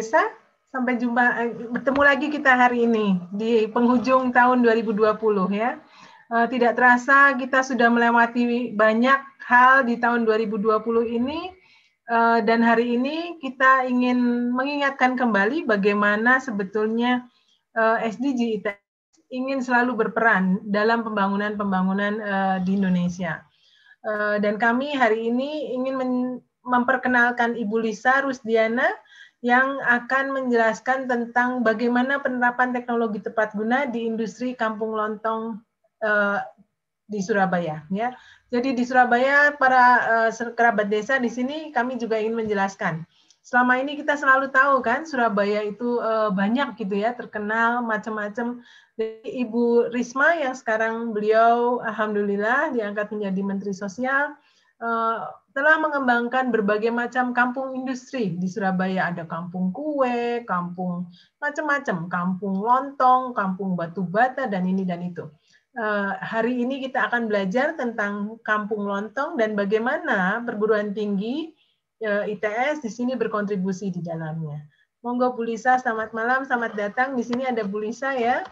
Desa. Sampai jumpa eh, bertemu lagi kita hari ini di penghujung tahun 2020 ya. Eh, tidak terasa kita sudah melewati banyak hal di tahun 2020 ini eh, dan hari ini kita ingin mengingatkan kembali bagaimana sebetulnya SDG ITS ingin selalu berperan dalam pembangunan-pembangunan di Indonesia. Dan kami hari ini ingin memperkenalkan Ibu Lisa Rusdiana yang akan menjelaskan tentang bagaimana penerapan teknologi tepat guna di industri kampung lontong uh, di Surabaya. Ya, jadi di Surabaya para uh, kerabat desa di sini kami juga ingin menjelaskan. Selama ini kita selalu tahu kan Surabaya itu uh, banyak gitu ya terkenal macam-macam. Ibu Risma yang sekarang beliau alhamdulillah diangkat menjadi Menteri Sosial telah mengembangkan berbagai macam kampung industri di Surabaya. Ada kampung kue, kampung macam-macam, kampung lontong, kampung batu bata, dan ini dan itu. Uh, hari ini kita akan belajar tentang kampung lontong dan bagaimana perguruan tinggi eh, ITS di sini berkontribusi di dalamnya. Monggo Bu Lisa, selamat malam, selamat datang. Di sini ada Bu Lisa ya.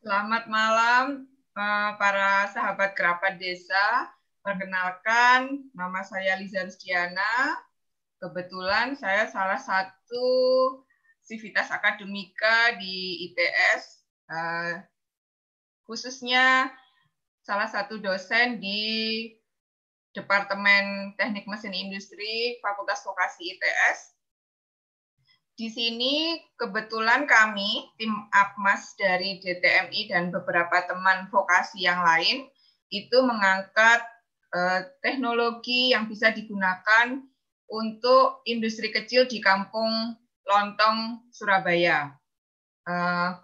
Selamat malam uh, para sahabat kerabat desa. Perkenalkan, nama saya Liza Rusdiana. Kebetulan saya salah satu sivitas akademika di ITS, uh, khususnya salah satu dosen di Departemen Teknik Mesin Industri Fakultas Vokasi ITS. Di sini kebetulan kami, tim APMAS dari DTMI dan beberapa teman vokasi yang lain, itu mengangkat Eh, teknologi yang bisa digunakan untuk industri kecil di kampung lontong Surabaya. Uh,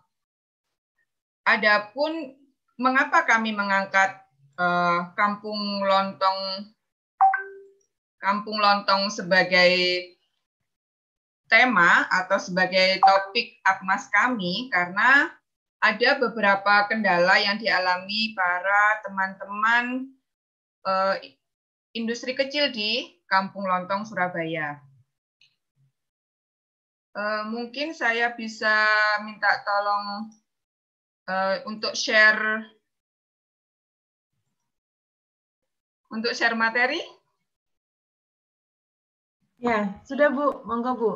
adapun mengapa kami mengangkat uh, kampung lontong kampung lontong sebagai tema atau sebagai topik akmas kami karena ada beberapa kendala yang dialami para teman-teman uh, industri kecil di Kampung Lontong, Surabaya. Uh, mungkin saya bisa minta tolong uh, untuk share untuk share materi. Ya, sudah Bu, monggo Bu.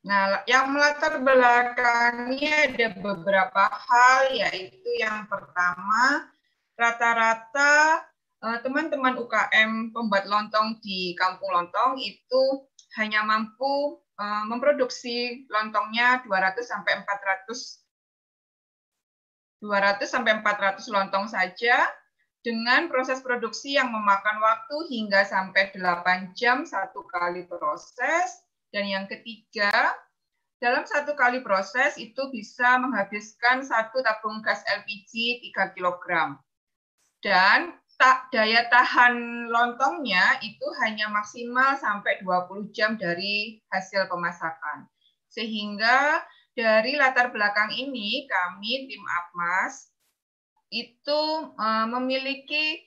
Nah, yang melatar belakangnya ada beberapa hal, yaitu yang pertama, rata-rata eh, teman-teman UKM pembuat lontong di Kampung Lontong itu hanya mampu eh, memproduksi lontongnya 200 sampai 400 200 sampai 400 lontong saja dengan proses produksi yang memakan waktu hingga sampai 8 jam satu kali proses. Dan yang ketiga, dalam satu kali proses itu bisa menghabiskan satu tabung gas LPG 3 kg. Dan daya tahan lontongnya itu hanya maksimal sampai 20 jam dari hasil pemasakan. Sehingga dari latar belakang ini kami tim Apmas itu uh, memiliki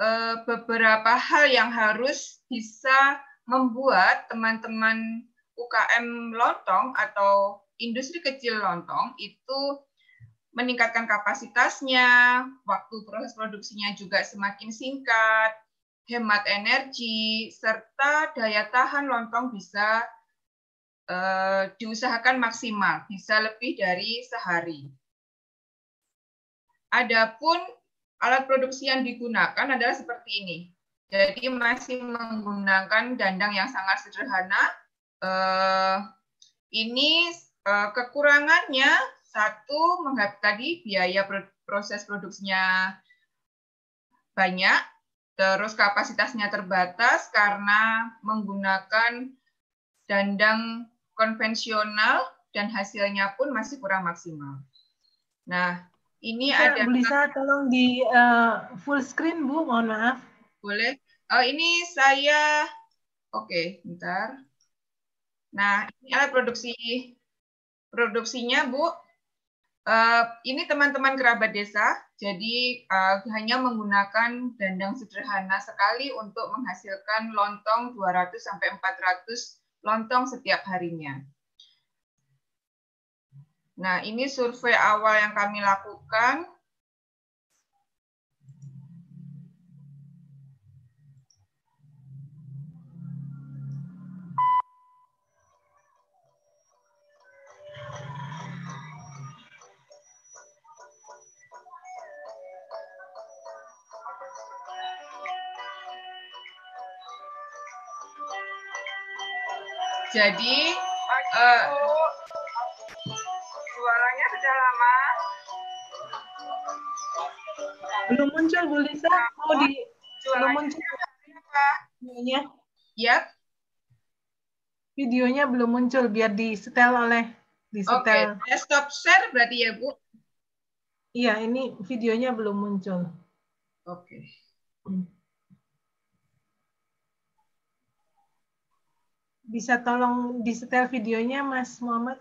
uh, beberapa hal yang harus bisa membuat teman-teman UKM lontong atau industri kecil lontong itu meningkatkan kapasitasnya, waktu proses produksinya juga semakin singkat, hemat energi, serta daya tahan lontong bisa uh, diusahakan maksimal, bisa lebih dari sehari. Adapun alat produksi yang digunakan adalah seperti ini. Jadi masih menggunakan dandang yang sangat sederhana. Uh, ini uh, kekurangannya satu tadi biaya proses produksinya banyak, terus kapasitasnya terbatas karena menggunakan dandang konvensional dan hasilnya pun masih kurang maksimal. Nah, ini bisa, ada bisa tolong di uh, full screen Bu, mohon maaf. Boleh. uh, ini saya oke, okay, bentar. Nah, ini alat produksi produksinya, Bu. Uh, ini teman-teman kerabat desa, jadi uh, hanya menggunakan dandang sederhana sekali untuk menghasilkan lontong 200 sampai 400 lontong setiap harinya. Nah, ini survei awal yang kami lakukan Jadi uh, jualannya sudah lama. Belum muncul Bu Lisa, mau di belum muncul videonya. Yep. Videonya belum muncul biar di setel oleh di setel. Oke, okay. stop share berarti ya Bu. Iya, ini videonya belum muncul. Oke. Okay. Hmm. Bisa tolong disetel videonya Mas Muhammad?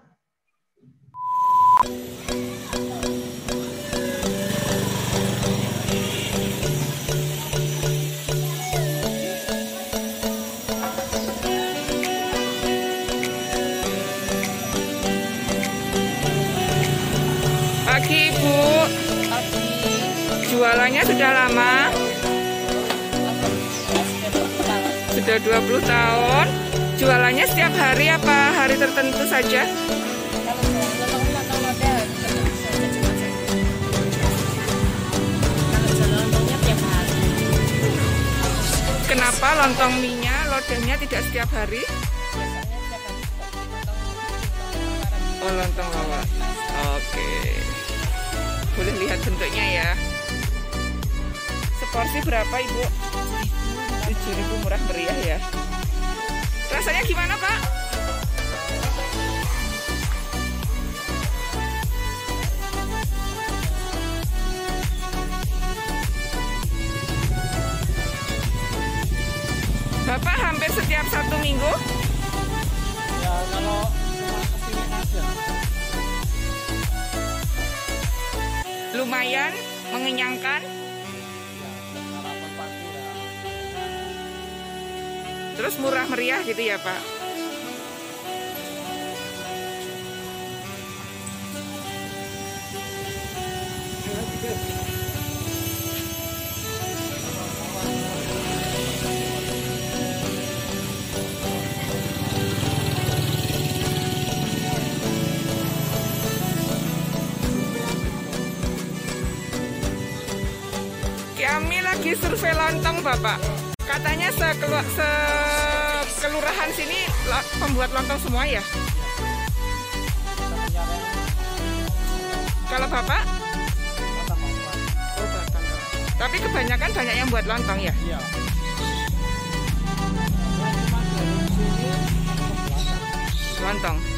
Pagi Ibu. Jualannya sudah lama? Sudah 20 tahun. Jualannya setiap hari apa hari tertentu saja? Kenapa lontong mie-nya lodehnya tidak setiap hari? Oh, lontong lawar. Oke. Boleh lihat bentuknya ya. Seporsi berapa, Ibu? 7.000 murah meriah ya. Rasanya gimana, Pak? Bapak hampir setiap satu minggu? Ya, kalau ke sini aja. Lumayan, mengenyangkan. Terus murah meriah gitu ya Pak? Kami lagi survei lontong Bapak. Sekelurahan sini pembuat lontong semua ya? Kalau Bapak? Oh, Bapak. Tapi kebanyakan banyak yang buat lontong ya? Iya. Lontong.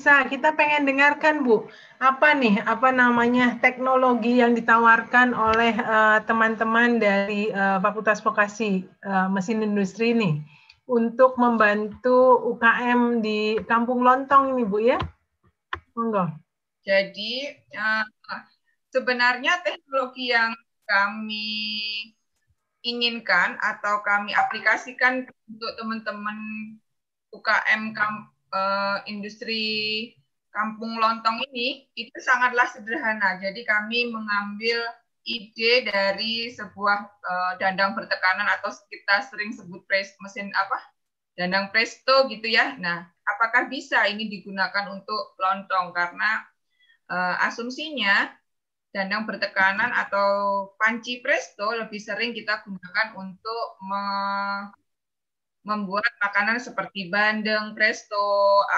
Lisa, kita pengen dengarkan Bu, apa nih apa namanya teknologi yang ditawarkan oleh eh, teman-teman uh, dari uh, Fakultas Vokasi uh, Mesin Industri ini untuk membantu UKM di Kampung Lontong ini Bu ya? Monggo. Jadi uh, sebenarnya teknologi yang kami inginkan atau kami aplikasikan untuk teman-teman UKM uh, industri kampung lontong ini itu sangatlah sederhana. Jadi kami mengambil ide dari sebuah uh, dandang bertekanan atau kita sering sebut pres, mesin apa dandang presto gitu ya. Nah, apakah bisa ini digunakan untuk lontong? Karena uh, asumsinya dandang bertekanan atau panci presto lebih sering kita gunakan untuk membuat makanan seperti bandeng, presto,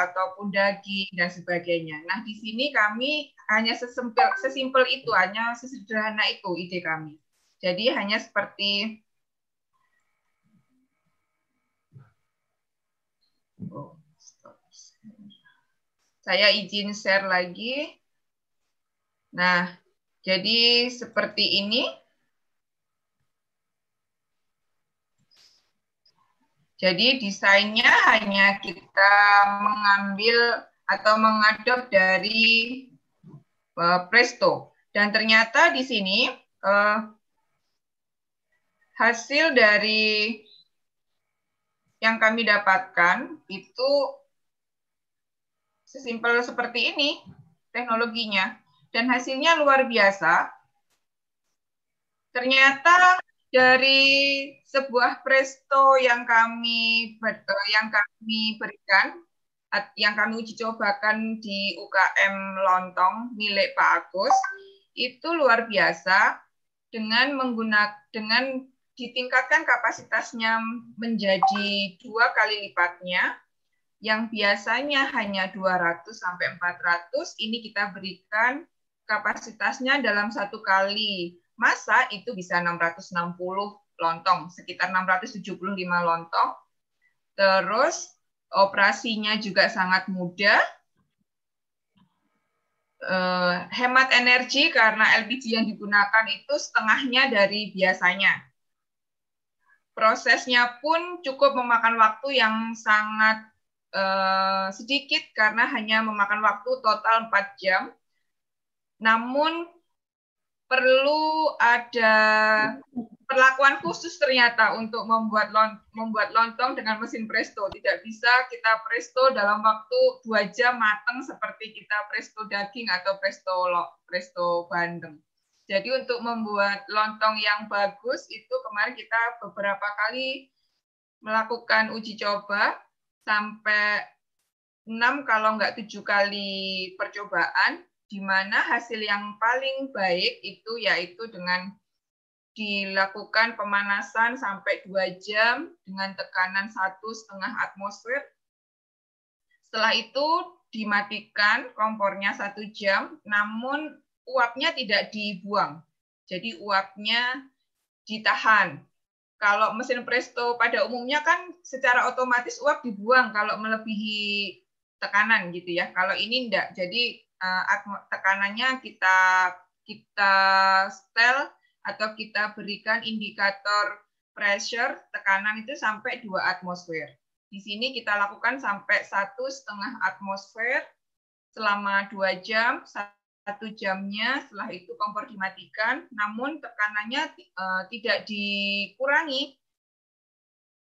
ataupun daging dan sebagainya. Nah, di sini kami hanya sesimpel, sesimpel itu, hanya sesederhana itu ide kami. Jadi hanya seperti oh, saya izin share lagi. Nah, jadi seperti ini. Jadi desainnya hanya kita mengambil atau mengadop dari uh, Presto. Dan ternyata di sini uh, hasil dari yang kami dapatkan itu sesimpel seperti ini teknologinya. Dan hasilnya luar biasa. Ternyata dari sebuah presto yang kami eh, yang kami berikan yang kami uji cobakan di UKM Lontong milik Pak Agus itu luar biasa dengan menggunakan dengan ditingkatkan kapasitasnya menjadi dua kali lipatnya yang biasanya hanya 200 sampai 400 ini kita berikan kapasitasnya dalam satu kali masa itu bisa 660 lontong, sekitar 675 lontong. Terus operasinya juga sangat mudah. Uh, hemat energi karena LPG yang digunakan itu setengahnya dari biasanya. Prosesnya pun cukup memakan waktu yang sangat uh, sedikit karena hanya memakan waktu total 4 jam. Namun perlu ada perlakuan khusus ternyata untuk membuat membuat lontong dengan mesin presto. Tidak bisa kita presto dalam waktu dua jam matang seperti kita presto daging atau presto presto bandeng. Jadi untuk membuat lontong yang bagus itu kemarin kita beberapa kali melakukan uji coba sampai 6 kalau enggak tujuh kali percobaan di mana hasil yang paling baik itu yaitu dengan dilakukan pemanasan sampai dua jam dengan tekanan satu setengah atmosfer. Setelah itu dimatikan kompornya satu jam, namun uapnya tidak dibuang. Jadi uapnya ditahan. Kalau mesin presto pada umumnya kan secara otomatis uap dibuang kalau melebihi tekanan gitu ya. Kalau ini enggak. Jadi tekanannya kita kita setel atau kita berikan indikator pressure tekanan itu sampai dua atmosfer. Di sini kita lakukan sampai satu setengah atmosfer selama dua jam, satu jamnya setelah itu kompor dimatikan, namun tekanannya uh, tidak dikurangi,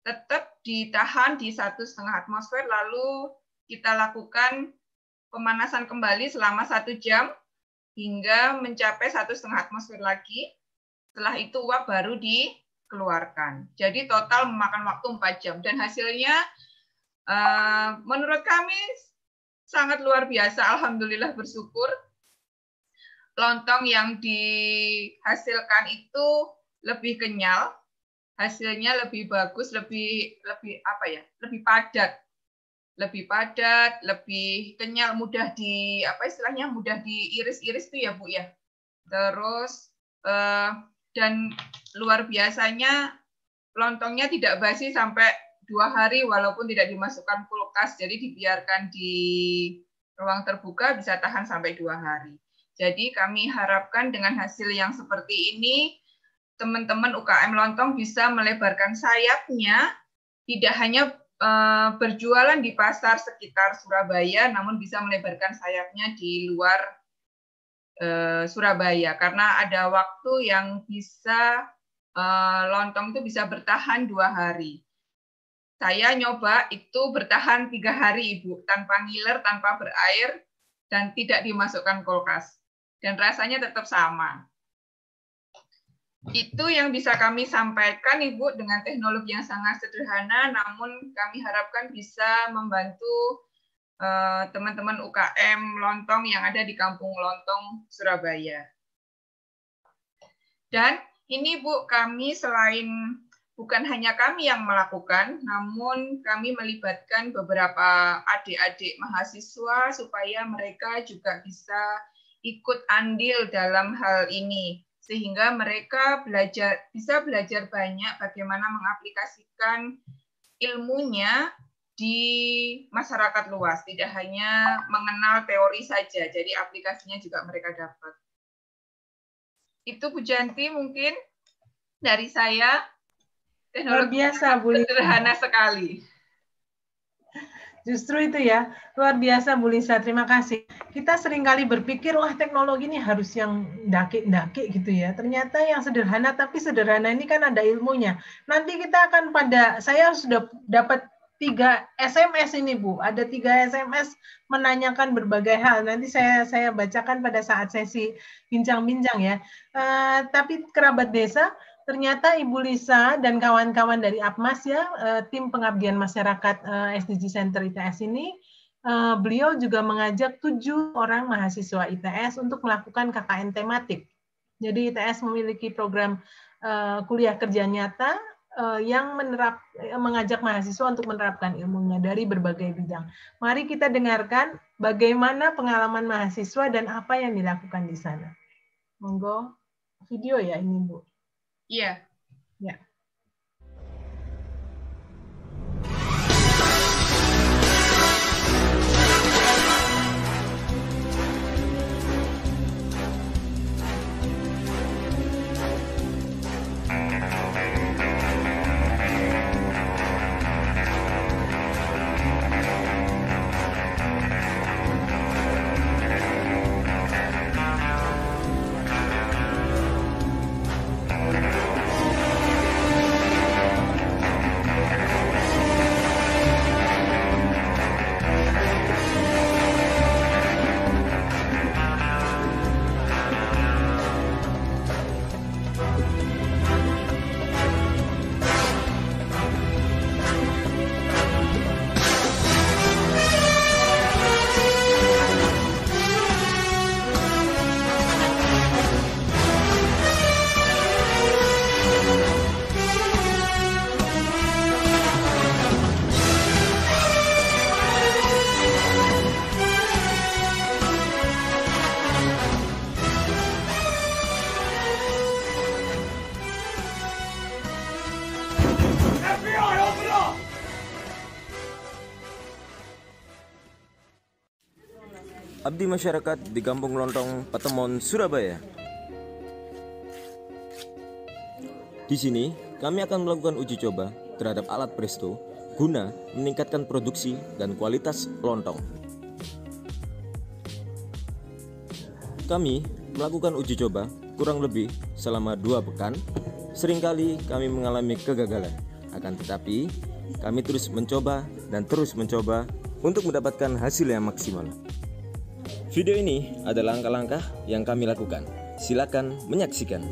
tetap ditahan di satu setengah atmosfer, lalu kita lakukan pemanasan kembali selama satu jam hingga mencapai satu setengah atmosfer lagi. Setelah itu uap baru dikeluarkan. Jadi total memakan waktu 4 jam dan hasilnya uh, menurut kami sangat luar biasa. Alhamdulillah bersyukur. Lontong yang dihasilkan itu lebih kenyal, hasilnya lebih bagus, lebih lebih apa ya, lebih padat lebih padat, lebih kenyal, mudah di apa istilahnya mudah diiris-iris tuh ya Bu ya. Terus eh, dan luar biasanya lontongnya tidak basi sampai dua hari walaupun tidak dimasukkan kulkas jadi dibiarkan di ruang terbuka bisa tahan sampai dua hari. Jadi kami harapkan dengan hasil yang seperti ini, teman-teman UKM Lontong bisa melebarkan sayapnya, tidak hanya uh, berjualan di pasar sekitar Surabaya, namun bisa melebarkan sayapnya di luar uh, Surabaya, karena ada waktu yang bisa uh, lontong itu bisa bertahan dua hari. Saya nyoba itu bertahan tiga hari, Ibu, tanpa ngiler, tanpa berair, dan tidak dimasukkan kulkas. Dan rasanya tetap sama. Itu yang bisa kami sampaikan, Ibu, dengan teknologi yang sangat sederhana, namun kami harapkan bisa membantu eh, teman-teman uh, UKM Lontong yang ada di Kampung Lontong, Surabaya. Dan ini, Bu, kami selain bukan hanya kami yang melakukan, namun kami melibatkan beberapa adik-adik mahasiswa supaya mereka juga bisa ikut andil dalam hal ini sehingga mereka belajar bisa belajar banyak bagaimana mengaplikasikan ilmunya di masyarakat luas, tidak hanya mengenal teori saja, jadi aplikasinya juga mereka dapat. Itu Bu Janti mungkin dari saya. Luar biasa, Bu. Sederhana sekali. Justru itu ya, luar biasa Bu Lisa, terima kasih. Kita sering kali berpikir, wah teknologi ini harus yang daki-daki gitu ya. Ternyata yang sederhana, tapi sederhana ini kan ada ilmunya. Nanti kita akan pada, saya sudah dapat tiga SMS ini Bu, ada tiga SMS menanyakan berbagai hal. Nanti saya saya bacakan pada saat sesi bincang-bincang ya. Uh, tapi kerabat desa, ternyata Ibu Lisa dan kawan-kawan dari APMAS ya, eh, tim pengabdian masyarakat eh, SDG Center ITS ini, eh, beliau juga mengajak tujuh orang mahasiswa ITS untuk melakukan KKN tematik. Jadi ITS memiliki program kuliah kerja nyata yang menerap mengajak mahasiswa untuk menerapkan ilmunya dari berbagai bidang. Mari kita dengarkan bagaimana pengalaman mahasiswa dan apa yang dilakukan di sana. Monggo video ya ini Bu. Iya. Ya. Masyarakat di Kampung Lontong, Patemon, Surabaya. Di sini, kami akan melakukan uji coba terhadap alat Presto guna meningkatkan produksi dan kualitas lontong. Kami melakukan uji coba kurang lebih selama dua pekan. Seringkali kami mengalami kegagalan, akan tetapi kami terus mencoba dan terus mencoba untuk mendapatkan hasil yang maksimal. Video ini adalah langkah-langkah yang kami lakukan. Silakan menyaksikan.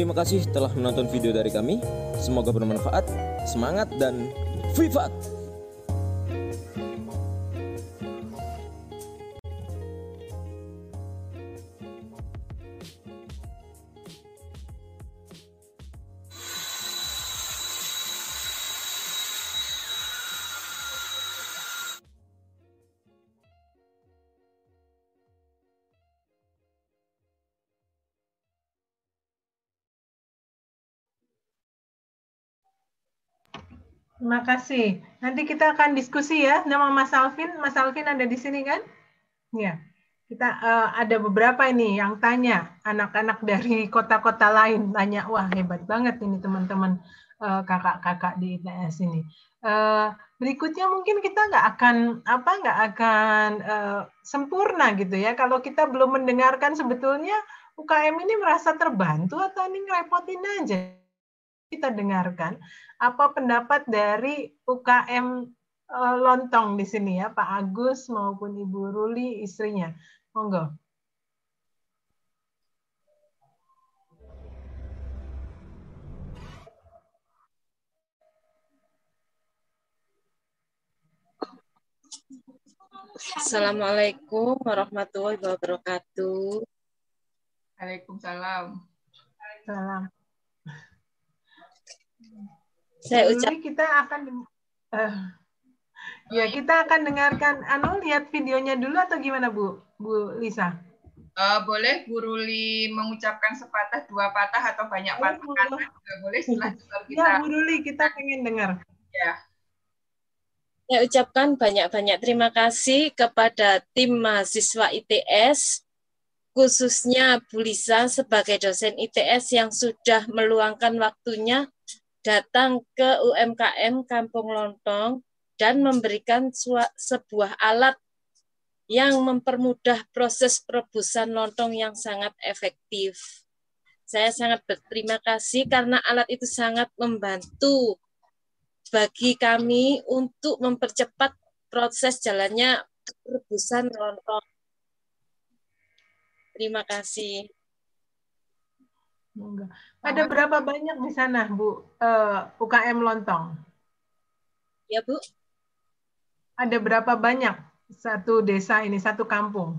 Terima kasih telah menonton video dari kami. Semoga bermanfaat. Semangat dan vivat! Kasih. Nanti kita akan diskusi ya nama Mas Alvin. Mas Alvin ada di sini kan? Ya. Kita uh, ada beberapa ini yang tanya anak-anak dari kota-kota lain tanya, wah hebat banget ini teman-teman uh, kakak-kakak di ITS ini. Uh, berikutnya mungkin kita nggak akan apa nggak akan uh, sempurna gitu ya kalau kita belum mendengarkan sebetulnya UKM ini merasa terbantu atau ini ngerepotin aja kita dengarkan apa pendapat dari UKM uh, Lontong di sini ya Pak Agus maupun Ibu Ruli istrinya monggo Assalamualaikum warahmatullahi wabarakatuh. Waalaikumsalam. Salam. Saya ucap kita akan uh, ya kita akan dengarkan anu lihat videonya dulu atau gimana Bu Bu Lisa? Uh, boleh Bu Ruli mengucapkan sepatah dua patah atau banyak Oh, patah kata juga boleh setelah setelah kita Ya Bu Ruli kita pengen dengar. ya. saya ucapkan banyak-banyak terima kasih kepada tim mahasiswa ITS khususnya Bu Lisa sebagai dosen ITS yang sudah meluangkan waktunya datang ke UMKM Kampung Lontong dan memberikan sebuah alat yang mempermudah proses perebusan lontong yang sangat efektif. Saya sangat berterima kasih karena alat itu sangat membantu bagi kami untuk mempercepat proses jalannya rebusan lontong. Terima kasih. Ada berapa banyak di sana Bu eh, UKM Lontong? Ya, Bu. Ada berapa banyak satu desa ini satu kampung?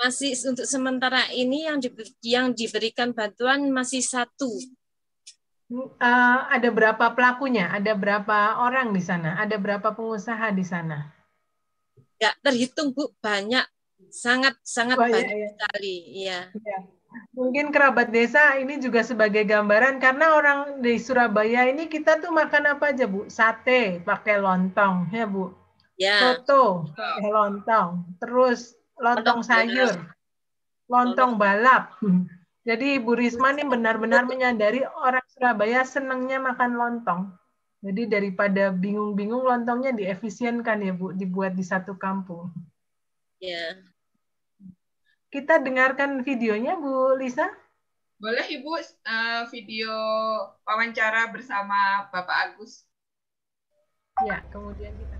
Masih untuk sementara ini yang dibe- yang diberikan bantuan masih satu. Eh, ada berapa pelakunya? Ada berapa orang di sana? Ada berapa pengusaha di sana? Nggak terhitung, Bu. Banyak. Sangat, sangat Banyak, banyak ya. sekali. Iya. Mungkin kerabat desa ini juga sebagai gambaran karena orang di Surabaya ini kita tuh makan apa aja Bu? Sate pakai lontong ya Bu. Ya. Soto pakai lontong. Terus lontong sayur. Lontong balap. Jadi Bu Risma ini benar-benar menyadari orang Surabaya senangnya makan lontong. Jadi daripada bingung-bingung lontongnya diefisienkan ya Bu, dibuat di satu kampung. Ya. Kita dengarkan videonya Bu Lisa. Boleh Ibu eh, video wawancara bersama Bapak Agus. Ya, kemudian kita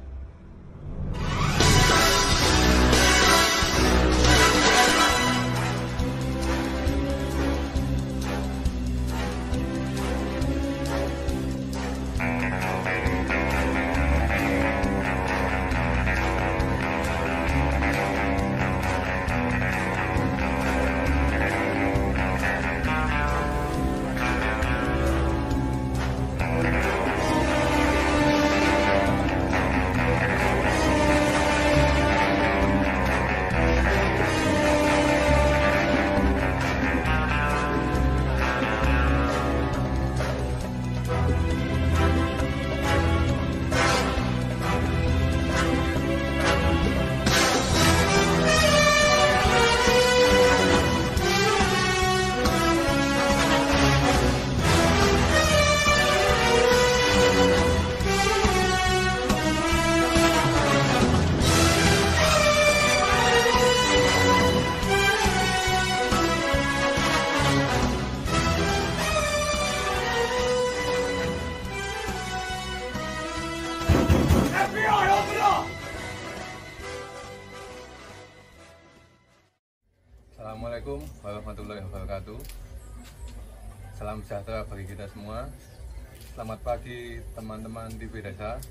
sejahtera bagi kita semua. Selamat pagi teman-teman di Desa.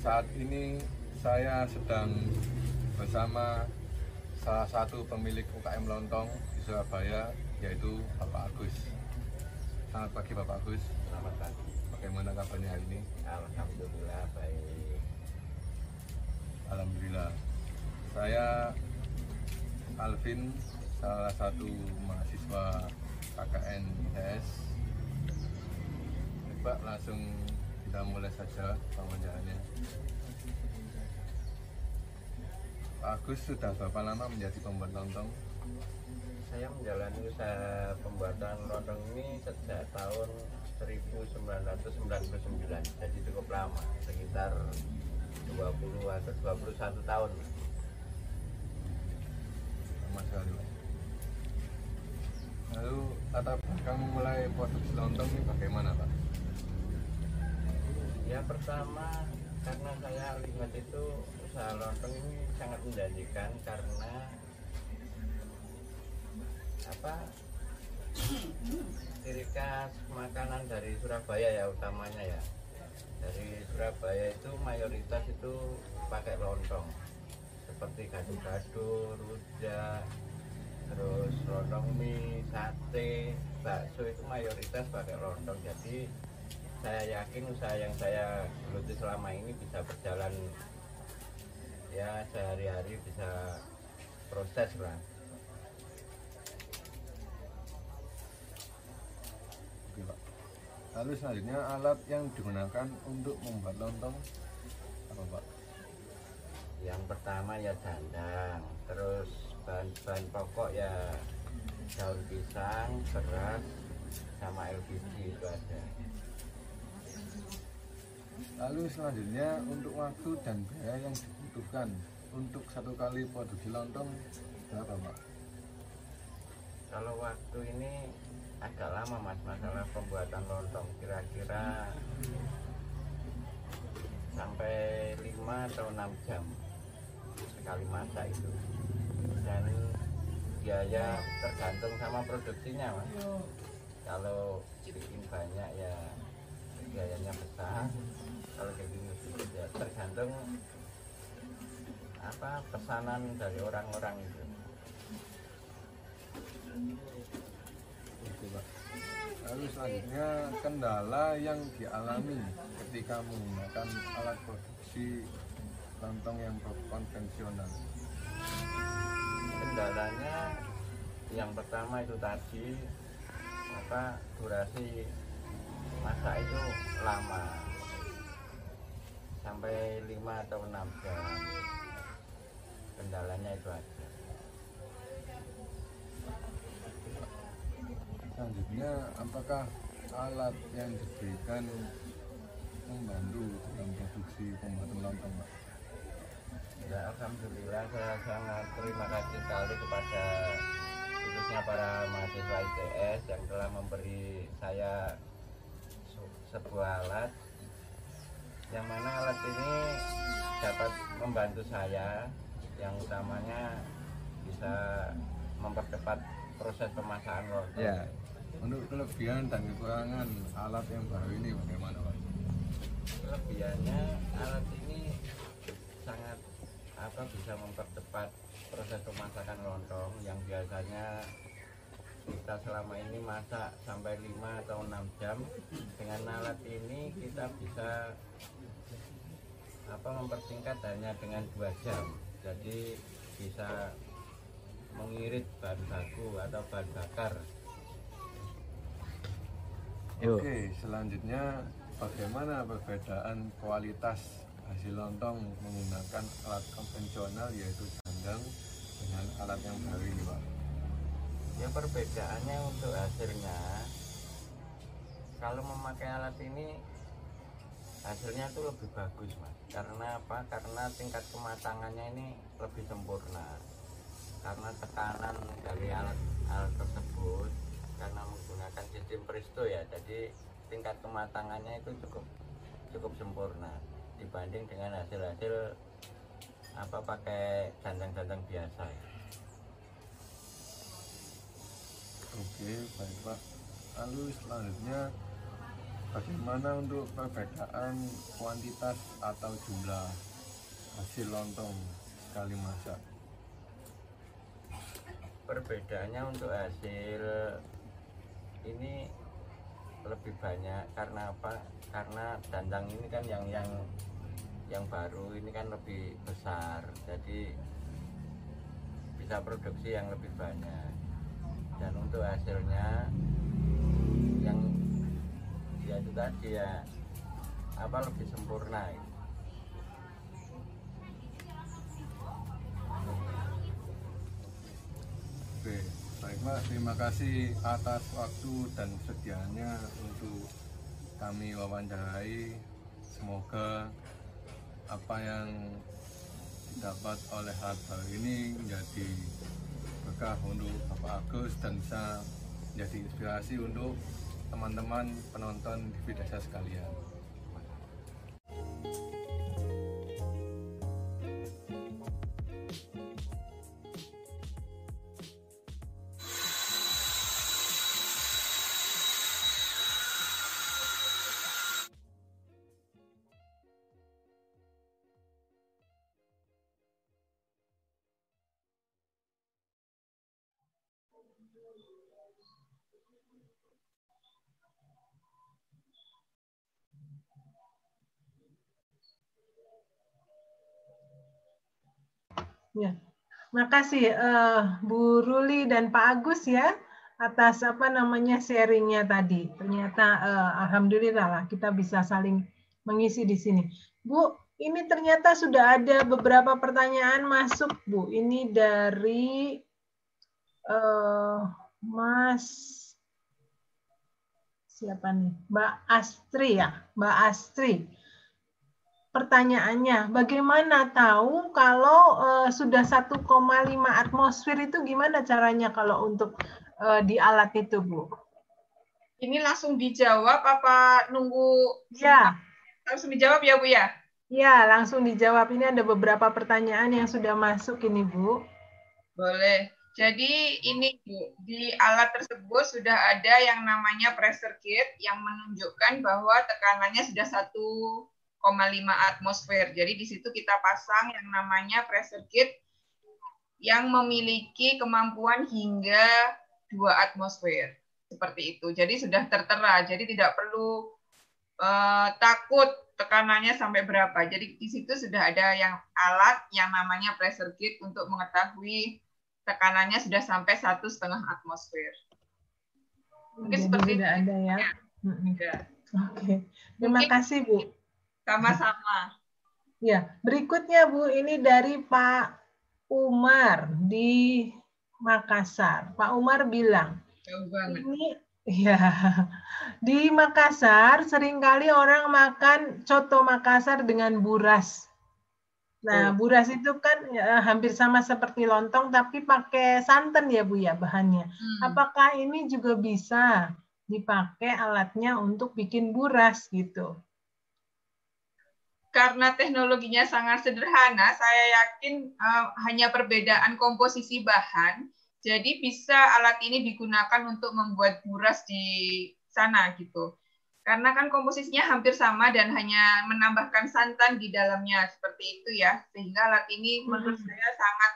Saat ini saya sedang bersama salah satu pemilik UKM Lontong di Surabaya yaitu Bapak Agus. Selamat pagi Bapak Agus. Selamat pagi. Bagaimana kabarnya hari ini? Alhamdulillah baik. Alhamdulillah. Saya Alvin, salah satu mahasiswa KKN ITS. Pak langsung kita mulai saja pengajarannya. Pak Agus sudah berapa lama menjadi pembuat lontong? Saya menjalani usaha pembuatan lontong ini sejak tahun 1999, jadi cukup lama, sekitar 20 atau 21 tahun. Lama sekali. Lalu latar belakang mulai produksi lontong ini bagaimana Pak? Ya pertama karena saya lihat itu usaha lontong ini sangat menjanjikan karena apa ciri khas makanan dari Surabaya ya utamanya ya dari Surabaya itu mayoritas itu pakai lontong seperti gado-gado, rujak, terus lontong mie, sate, bakso itu mayoritas pakai lontong jadi saya yakin usaha yang saya geluti selama ini bisa berjalan ya sehari-hari bisa proses lah Oke Pak. Lalu selanjutnya alat yang digunakan untuk membuat lontong apa Pak? yang pertama ya dandang terus bahan-bahan pokok ya daun pisang beras sama LPG itu ada. Lalu selanjutnya untuk waktu dan biaya yang dibutuhkan untuk satu kali produksi lontong berapa Pak? kalau waktu ini agak lama mas masalah pembuatan lontong. Kira-kira sampai 5 atau 6 jam sekali masak itu dan biaya tergantung sama produksinya mas kalau bikin banyak ya biayanya besar kalau gini sedikit ya tergantung apa pesanan dari orang-orang itu Pak. Lalu selanjutnya kendala yang dialami ketika menggunakan alat produksi lontong yang konvensional. Kendalanya yang pertama itu tadi apa durasi masak itu lama. Sampai 5 atau 6 jam. Kendalanya itu aja. Selanjutnya apakah alat yang diberikan membantu dalam produksi pembuatan lontong Pak? Ya Alhamdulillah saya sangat terima kasih sekali kepada khususnya para mahasiswa ITS yang telah memberi saya sebuah alat yang mana alat ini dapat membantu saya yang utamanya bisa mempercepat proses pemasakan lontong. Ya. Untuk kelebihan dan kekurangan alat yang baru ini bagaimana Pak? Kelebihannya alat ini apa bisa mempercepat proses pemasakan lontong yang biasanya kita selama ini masak sampai 5 atau 6 jam. Dengan alat ini kita bisa apa mempersingkat hanya dengan dua jam. Jadi bisa mengirit bahan baku atau bahan bakar. Oke, selanjutnya bagaimana perbedaan kualitas hasil lontong menggunakan alat konvensional yaitu dandang dengan alat yang baru Pak? Ya perbedaannya untuk hasilnya kalau memakai alat ini hasilnya tuh lebih bagus mas. Karena apa? Karena tingkat kematangannya ini lebih sempurna. Karena tekanan dari alat alat tersebut karena menggunakan sistem presto ya. Jadi tingkat kematangannya itu cukup cukup sempurna dibanding dengan hasil-hasil apa pakai dandang-dandang biasa ya. Oke, baik Pak. Lalu selanjutnya bagaimana untuk perbedaan kuantitas atau jumlah hasil lontong sekali masak? perbedaannya untuk hasil ini lebih banyak karena apa? Karena dandang ini kan yang yang yang baru ini kan lebih besar. Jadi bisa produksi yang lebih banyak. Dan untuk hasilnya yang ya itu tadi ya apa lebih sempurna gitu. Oke, Pak. Terima kasih atas waktu dan kesediaannya untuk kami wawancarai. Semoga apa yang didapat oleh baru ini menjadi berkah untuk Bapak Agus dan bisa menjadi inspirasi untuk teman-teman penonton di desa sekalian. Ya, makasih uh, Bu Ruli dan Pak Agus ya atas apa namanya sharingnya tadi. Ternyata uh, alhamdulillah lah kita bisa saling mengisi di sini. Bu, ini ternyata sudah ada beberapa pertanyaan masuk Bu. Ini dari uh, Mas siapa nih? Mbak Astri ya, Mbak Astri pertanyaannya, bagaimana tahu kalau uh, sudah 1,5 atmosfer itu gimana caranya kalau untuk uh, di alat itu, Bu? Ini langsung dijawab apa nunggu? Ya. Langsung dijawab ya, Bu ya? Ya, langsung dijawab. Ini ada beberapa pertanyaan yang sudah masuk ini, Bu. Boleh. Jadi ini Bu, di alat tersebut sudah ada yang namanya pressure kit yang menunjukkan bahwa tekanannya sudah satu 0,5 atmosfer. Jadi di situ kita pasang yang namanya pressure kit yang memiliki kemampuan hingga 2 atmosfer. Seperti itu. Jadi sudah tertera. Jadi tidak perlu uh, takut tekanannya sampai berapa. Jadi di situ sudah ada yang alat yang namanya pressure kit untuk mengetahui tekanannya sudah sampai satu setengah atmosfer. Mungkin Jadi seperti tidak itu. ada ya. ya. Oke, okay. terima Mungkin, kasih Bu. Sama-sama. Ya, berikutnya Bu, ini dari Pak Umar di Makassar. Pak Umar bilang, ini ya di Makassar sering kali orang makan coto Makassar dengan buras. Nah, oh. buras itu kan ya, hampir sama seperti lontong, tapi pakai santan ya Bu ya bahannya. Hmm. Apakah ini juga bisa dipakai alatnya untuk bikin buras gitu? Karena teknologinya sangat sederhana, saya yakin uh, hanya perbedaan komposisi bahan, jadi bisa alat ini digunakan untuk membuat buras di sana gitu. Karena kan komposisinya hampir sama dan hanya menambahkan santan di dalamnya seperti itu ya, sehingga alat ini menurut hmm. saya sangat,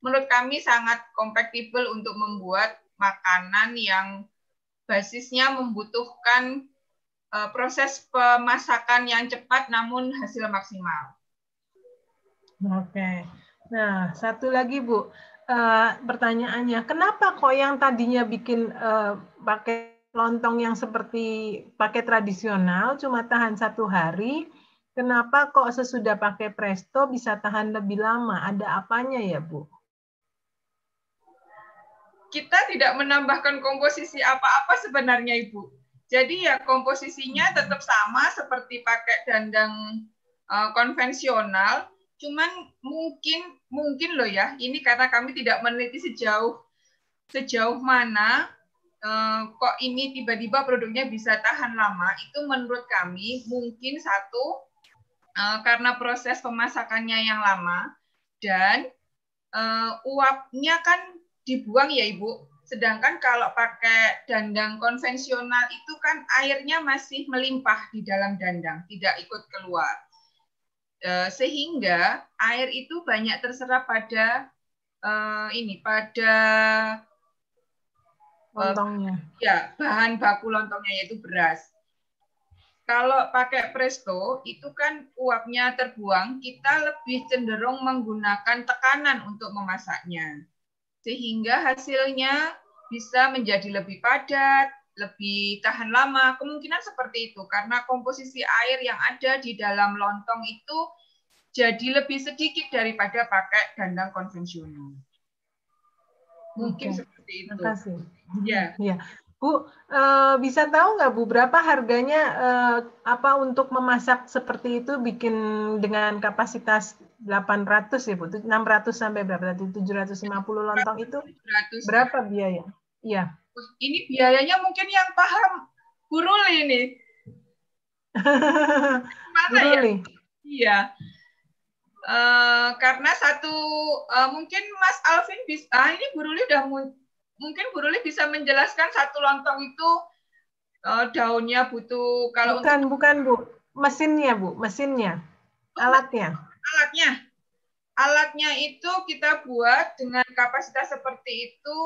menurut kami sangat kompatibel untuk membuat makanan yang basisnya membutuhkan uh, proses pemasakan yang cepat namun hasil maksimal. Oke. Nah, satu lagi Bu, uh, pertanyaannya, kenapa kok yang tadinya bikin uh, pakai lontong yang seperti pakai tradisional cuma tahan satu hari, kenapa kok sesudah pakai presto bisa tahan lebih lama? Ada apanya ya Bu? Kita tidak menambahkan komposisi apa-apa sebenarnya Ibu jadi ya komposisinya tetap sama seperti pakai dandang uh, konvensional, cuman mungkin mungkin loh ya, ini karena kami tidak meneliti sejauh sejauh mana uh, kok ini tiba-tiba produknya bisa tahan lama, itu menurut kami mungkin satu uh, karena proses pemasakannya yang lama. Dan uh, uapnya kan dibuang ya Ibu Sedangkan kalau pakai dandang konvensional itu kan airnya masih melimpah di dalam dandang, tidak ikut keluar. Eh, sehingga air itu banyak terserap pada uh, ini pada lontongnya. Uh, ya, bahan baku lontongnya yaitu beras. Kalau pakai presto itu kan uapnya terbuang, kita lebih cenderung menggunakan tekanan untuk memasaknya sehingga hasilnya bisa menjadi lebih padat, lebih tahan lama. Kemungkinan seperti itu karena komposisi air yang ada di dalam lontong itu jadi lebih sedikit daripada pakai dandang konvensional. Mungkin Oke. seperti itu. Terima kasih. Ya. ya. Bu, uh, bisa tahu nggak Bu berapa harganya uh, apa untuk memasak seperti itu bikin dengan kapasitas 800 ya Bu, 600 sampai berapa tadi 750 lontong itu 700. berapa biaya? Iya. Ini biayanya mungkin yang paham Bu Ruli ini. Mana ya? Iya. Uh, karena satu uh, mungkin Mas Alvin bisa ah, ini Bu Ruli udah mungkin Bu Ruli bisa menjelaskan satu lontong itu uh, daunnya butuh kalau bukan untuk, bukan Bu mesinnya Bu mesinnya alatnya alatnya. Alatnya itu kita buat dengan kapasitas seperti itu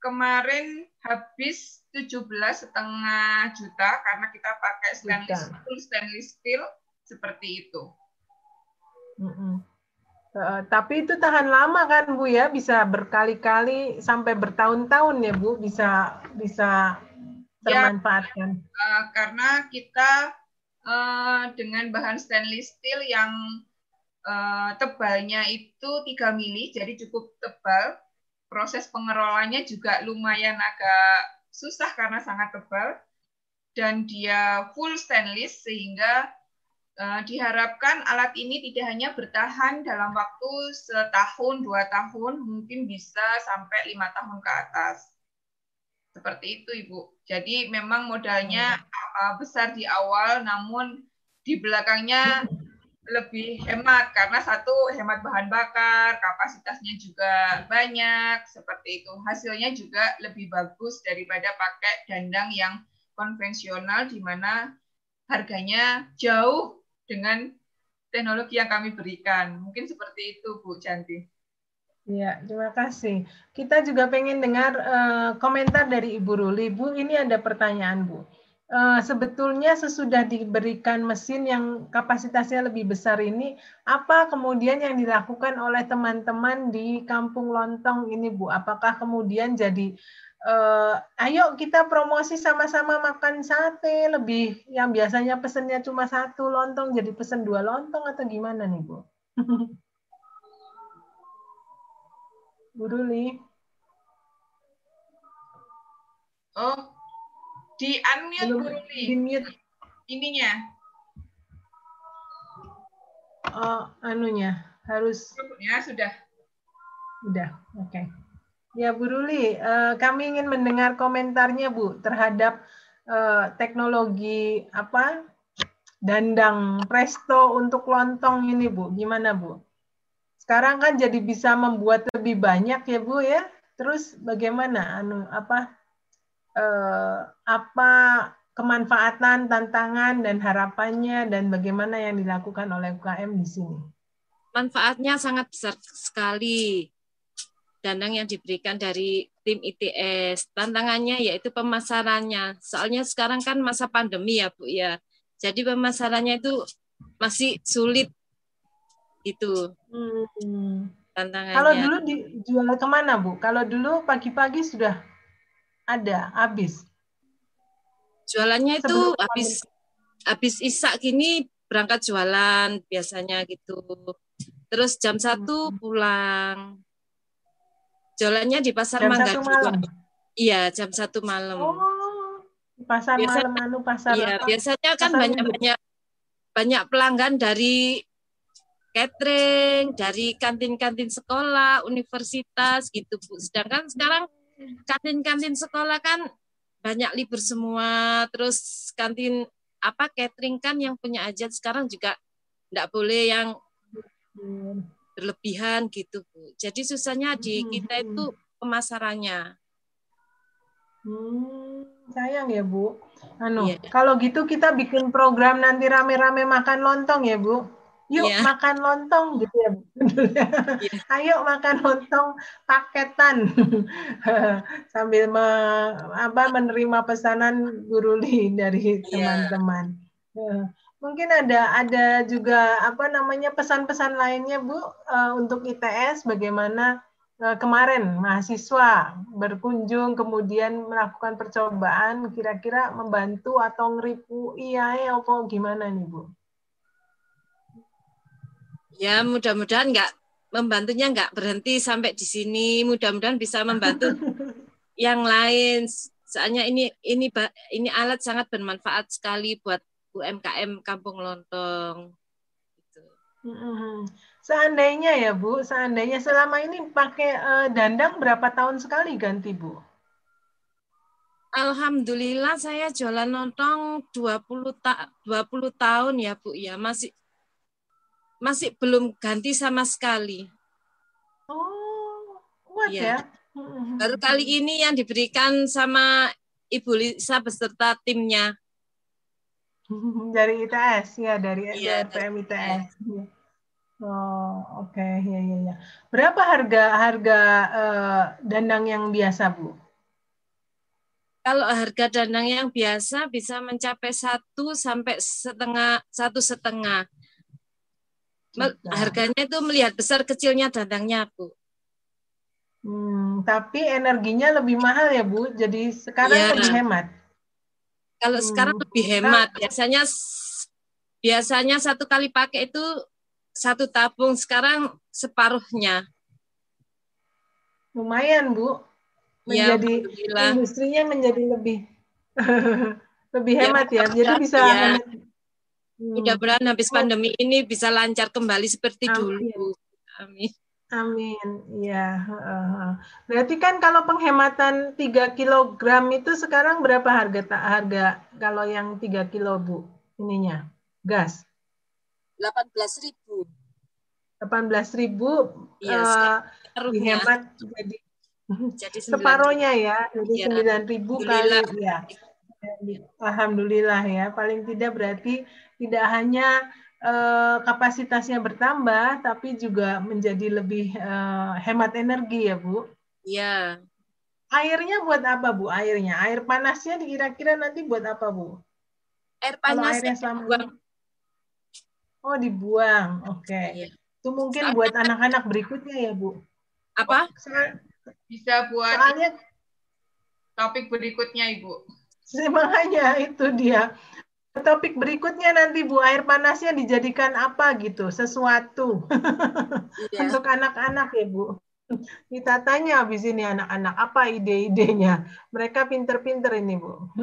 kemarin habis 17 setengah juta karena kita pakai stainless steel, stainless steel seperti itu. Mm -hmm. Uh, tapi itu tahan lama kan Bu ya, bisa berkali-kali sampai bertahun-tahun ya Bu, bisa bisa ya, termanfaatkan. Ya, uh, karena kita uh, dengan bahan stainless steel yang uh, tebalnya itu 3 mili, jadi cukup tebal. Proses pengerolanya juga lumayan agak susah karena sangat tebal. Dan dia full stainless sehingga uh, diharapkan alat ini tidak hanya bertahan dalam waktu setahun, dua tahun, mungkin bisa sampai lima tahun ke atas. Seperti itu, Ibu. Jadi memang modalnya uh, besar di awal, namun di belakangnya lebih hemat karena satu hemat bahan bakar, kapasitasnya juga banyak seperti itu. Hasilnya juga lebih bagus daripada pakai dandang yang konvensional di mana harganya jauh dengan teknologi yang kami berikan. Mungkin seperti itu Bu Canti. Ya, terima kasih. Kita juga pengen dengar uh, komentar dari Ibu Ruli. Bu, ini ada pertanyaan Bu uh, sebetulnya sesudah diberikan mesin yang kapasitasnya lebih besar ini, apa kemudian yang dilakukan oleh teman-teman di Kampung Lontong ini, Bu? Apakah kemudian jadi uh, ayo kita promosi sama-sama makan sate lebih yang biasanya pesennya cuma satu lontong jadi pesen dua lontong atau gimana nih Bu? Bu Ruli. Oh, di unmute Bu Di mute. Ininya. Oh, anunya harus. Ya sudah. Sudah, oke. Okay. Ya Bu Ruli, uh, kami ingin mendengar komentarnya Bu terhadap uh, teknologi apa dandang presto untuk lontong ini Bu. Gimana Bu? Sekarang kan jadi bisa membuat lebih banyak ya Bu ya. Terus bagaimana anu apa eh, apa kemanfaatan, tantangan, dan harapannya, dan bagaimana yang dilakukan oleh UKM di sini? Manfaatnya sangat besar sekali. Dandang yang diberikan dari tim ITS. Tantangannya yaitu pemasarannya. Soalnya sekarang kan masa pandemi ya Bu ya. Jadi pemasarannya itu masih sulit itu. Hmm. Tantangannya. Kalau dulu dijual ke mana Bu? Kalau dulu pagi-pagi sudah ada, habis. Jualannya itu Sebelum habis habis isak gini berangkat jualan biasanya gitu. Terus jam satu hmm. pulang. Jualannya di pasar jam Mangga malam. Iya, jam satu malam. Oh, pasar Biasa, malam anu pasar. Iya, apa? biasanya kan banyak-banyak banyak pelanggan dari catering, dari kantin-kantin sekolah, universitas gitu, Bu. Sedangkan sekarang kantin-kantin sekolah kan banyak libur semua terus kantin apa catering kan yang punya aja sekarang juga tidak boleh yang berlebihan gitu Bu. Jadi susahnya di kita itu pemasarannya. Hmm, sayang ya Bu. Anu, Iya. kalau gitu kita bikin program nanti rame-rame makan lontong ya Bu. Yuk Iya. makan lontong gitu ya. Iya. Ayo makan lontong paketan sambil me- apa, menerima pesanan Bu Ruli dari Iya. teman-teman. Eh, Mungkin ada ada juga apa namanya pesan-pesan lainnya Bu eh, untuk ITS bagaimana eh, kemarin mahasiswa berkunjung kemudian melakukan percobaan kira-kira membantu atau ngeripu iya ya apa gimana nih Bu? Ya, mudah-mudahan nggak membantunya nggak berhenti sampai di sini. Mudah-mudahan bisa membantu yang lain. Soalnya ini ini ini alat sangat bermanfaat sekali buat UMKM Kampung Lontong. Gitu. Seandainya ya Bu, seandainya selama ini pakai eh, dandang berapa tahun sekali ganti Bu? Alhamdulillah saya jualan lontong 20 ta 20 tahun ya Bu ya. Masih masih belum ganti sama sekali. Oh, kuat ya. Mm-mm. Baru kali ini yang diberikan sama Ibu Lisa beserta timnya. dari ITS ya dari RPM dari ITS. Iya. Oh, oke ya ya ya. Berapa harga harga eh, dandang yang biasa Bu? Kalau harga dandang yang biasa bisa mencapai satu sampai setengah satu setengah. Harganya itu melihat besar kecilnya dandangnya, Bu. Hmm, tapi energinya lebih mahal ya Bu. Jadi sekarang Iya. lebih hemat. Kalau Hmm. sekarang lebih hemat. Biasanya biasanya satu kali pakai itu satu tabung, sekarang separuhnya. Lumayan Bu. Ya, Menjadi alhamdulillah. industrinya menjadi lebih lebih Ya, hemat ya. Jadi bisa ya. hemat. Hmm. Mudah-mudahan habis pandemi ini bisa lancar kembali seperti Amin. dulu. Amin. Amin. Iya. heeh. Berarti kan kalau penghematan 3 kilogram itu sekarang berapa harga ta- harga kalau yang 3 kilo Bu ininya gas 18.000. 18.000 Iya, separuhnya. dihemat jadi Jadi 9.000. separohnya ya jadi Iya. 9.000 kali ya. Alhamdulillah ya. Paling tidak berarti tidak hanya eh, kapasitasnya bertambah tapi juga menjadi lebih eh, hemat energi ya Bu. Iya. Airnya buat apa Bu? Airnya, air panasnya kira-kira nanti buat apa Bu? Air panasnya airnya selama dibuang. Oh dibuang, oke. Iya. Itu mungkin buat anak-anak berikutnya ya Bu. Apa? Soal- Bisa buat Soalnya topik berikutnya, Ibu. Makanya itu dia. Topik berikutnya nanti Bu air panasnya dijadikan apa gitu, sesuatu Iya. untuk anak-anak ya Bu. Kita tanya habis ini anak-anak apa ide-idenya. Mereka pinter-pinter ini Bu.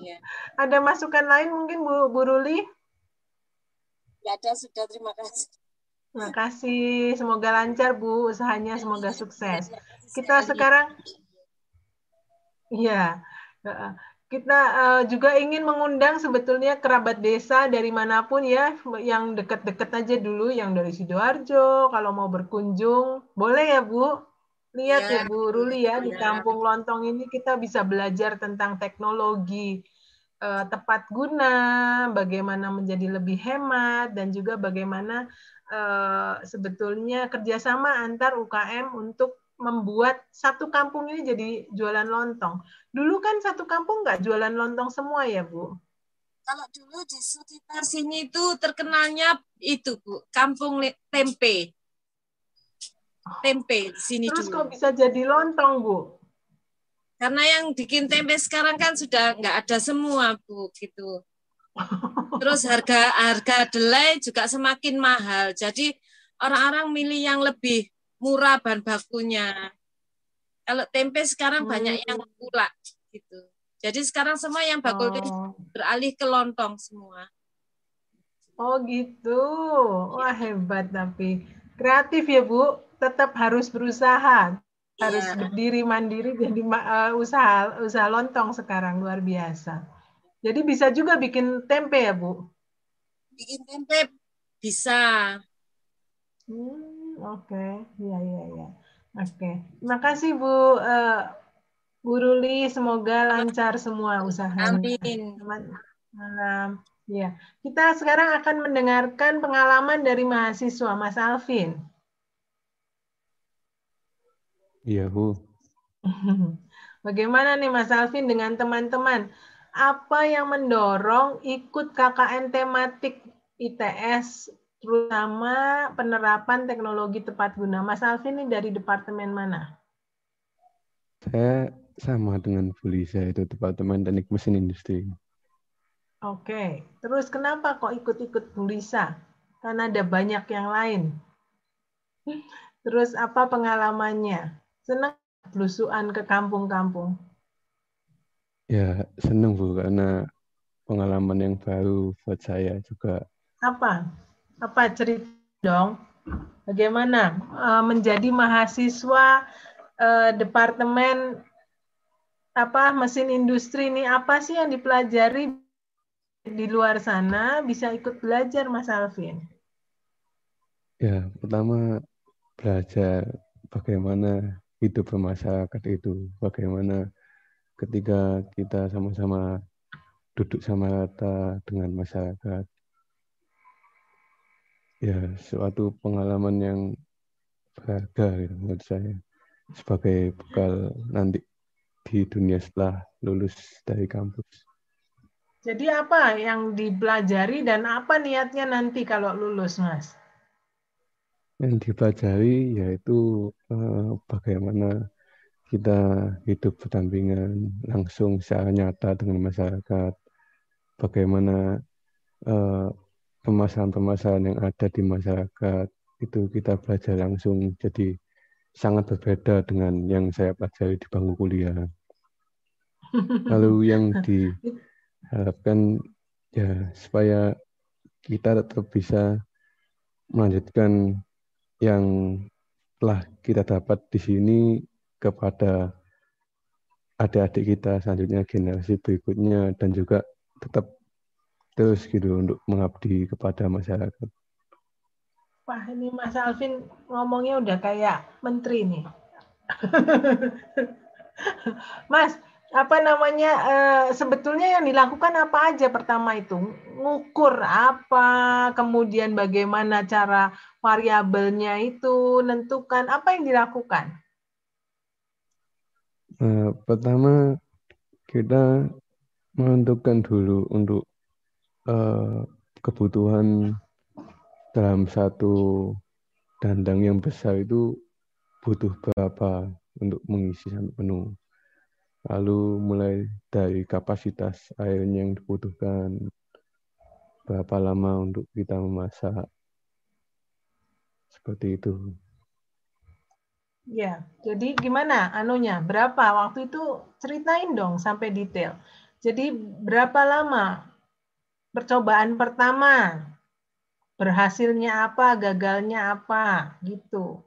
Iya. Ada masukan lain mungkin Bu, Bu Ruli? Nggak ada sudah terima kasih. Terima kasih. Semoga lancar Bu usahanya, semoga sukses. Kita sekarang Iya. Kita eh, juga ingin mengundang sebetulnya kerabat desa dari mana pun ya, yang dekat-dekat aja dulu, yang dari Sidoarjo, kalau mau berkunjung, boleh ya Bu? Lihat ya, Ya, Bu Ruli ya, di ya. Kampung Lontong ini kita bisa belajar tentang teknologi eh, tepat guna, bagaimana menjadi lebih hemat, dan juga bagaimana eh, sebetulnya kerjasama antar UKM untuk membuat satu kampung ini jadi jualan lontong. Dulu kan satu kampung nggak jualan lontong semua ya, Bu? Kalau dulu di sekitar sini itu terkenalnya itu Bu, kampung tempe. Tempe di sini Terus dulu. kok bisa jadi lontong, Bu? Karena yang bikin tempe sekarang kan sudah nggak ada semua Bu gitu. Terus harga harga delai juga semakin mahal. Jadi orang-orang milih yang lebih murah bahan bakunya. Kalau tempe sekarang Hmm. banyak yang kulak gitu. Jadi sekarang semua yang bakul Oh. beralih ke lontong semua. Oh gitu. Wah hebat tapi kreatif ya Bu. Tetap harus berusaha, harus Iya. berdiri mandiri jadi eh, usaha usaha lontong sekarang luar biasa. Jadi bisa juga bikin tempe ya Bu. Bikin tempe bisa. Hmm, oke, Iya iya iya. Oke, terima kasih Bu eh, Bu Ruli, semoga lancar semua usahanya. Amin. Selamat malam. Ya, kita sekarang akan mendengarkan pengalaman dari mahasiswa Mas Alvin. Iya, Bu. Bagaimana nih Mas Alvin dengan teman-teman? Apa yang mendorong ikut KKN tematik ITS terutama penerapan teknologi tepat guna? Mas Alvin ini dari departemen mana? Saya sama dengan Bu Lisa itu Departemen Teknik Mesin Industri. Oke, terus kenapa kok ikut-ikut Bu Lisa? Karena ada banyak yang lain. Terus apa pengalamannya? Senang belusuan ke kampung-kampung? Ya, senang Bu karena pengalaman yang baru buat saya juga. Apa? Apa cerita dong? Bagaimana eh, menjadi mahasiswa eh, departemen apa mesin industri ini apa sih yang dipelajari di luar sana bisa ikut belajar Mas Alvin? Ya, pertama belajar bagaimana hidup bermasyarakat itu, bagaimana ketika kita sama-sama duduk sama rata dengan masyarakat. Ya, suatu pengalaman yang berharga gitu, menurut saya sebagai bekal nanti di dunia setelah lulus dari kampus. Jadi apa yang dipelajari dan apa niatnya nanti kalau lulus, Mas? Yang dipelajari yaitu eh, bagaimana kita hidup berdampingan langsung secara nyata dengan masyarakat, bagaimana eh, permasalahan-permasalahan yang ada di masyarakat itu kita belajar langsung jadi sangat berbeda dengan yang saya pelajari di bangku kuliah. Lalu yang diharapkan ya supaya kita tetap bisa melanjutkan yang telah kita dapat di sini kepada adik-adik kita selanjutnya generasi berikutnya dan juga tetap terus gitu untuk mengabdi kepada masyarakat. Wah, ini Mas Alvin ngomongnya udah kayak menteri nih. Mas, apa namanya eh, sebetulnya yang dilakukan apa aja pertama itu ngukur apa kemudian bagaimana cara variabelnya itu menentukan apa yang dilakukan Nah, pertama kita menentukan dulu untuk uh, kebutuhan dalam satu dandang yang besar itu butuh berapa untuk mengisi sampai penuh. Lalu mulai dari kapasitas airnya yang dibutuhkan, berapa lama untuk kita memasak, seperti itu. Ya, jadi gimana anunya? Berapa waktu itu ceritain dong sampai detail. Jadi berapa lama percobaan pertama? Berhasilnya apa, gagalnya apa, gitu.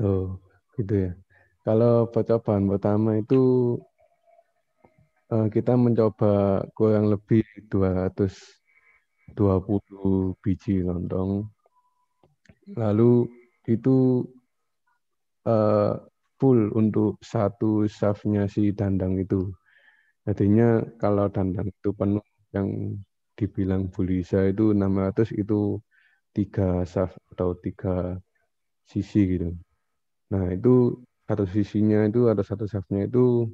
Oh, gitu ya. Kalau percobaan pertama itu eh, kita mencoba kurang lebih 220 biji lontong. Lalu itu uh, full untuk satu shaftnya si dandang itu. Jadinya kalau dandang itu penuh yang dibilang Bulisa itu 600 itu tiga shaft atau tiga sisi gitu. Nah itu satu sisinya itu atau satu shaftnya itu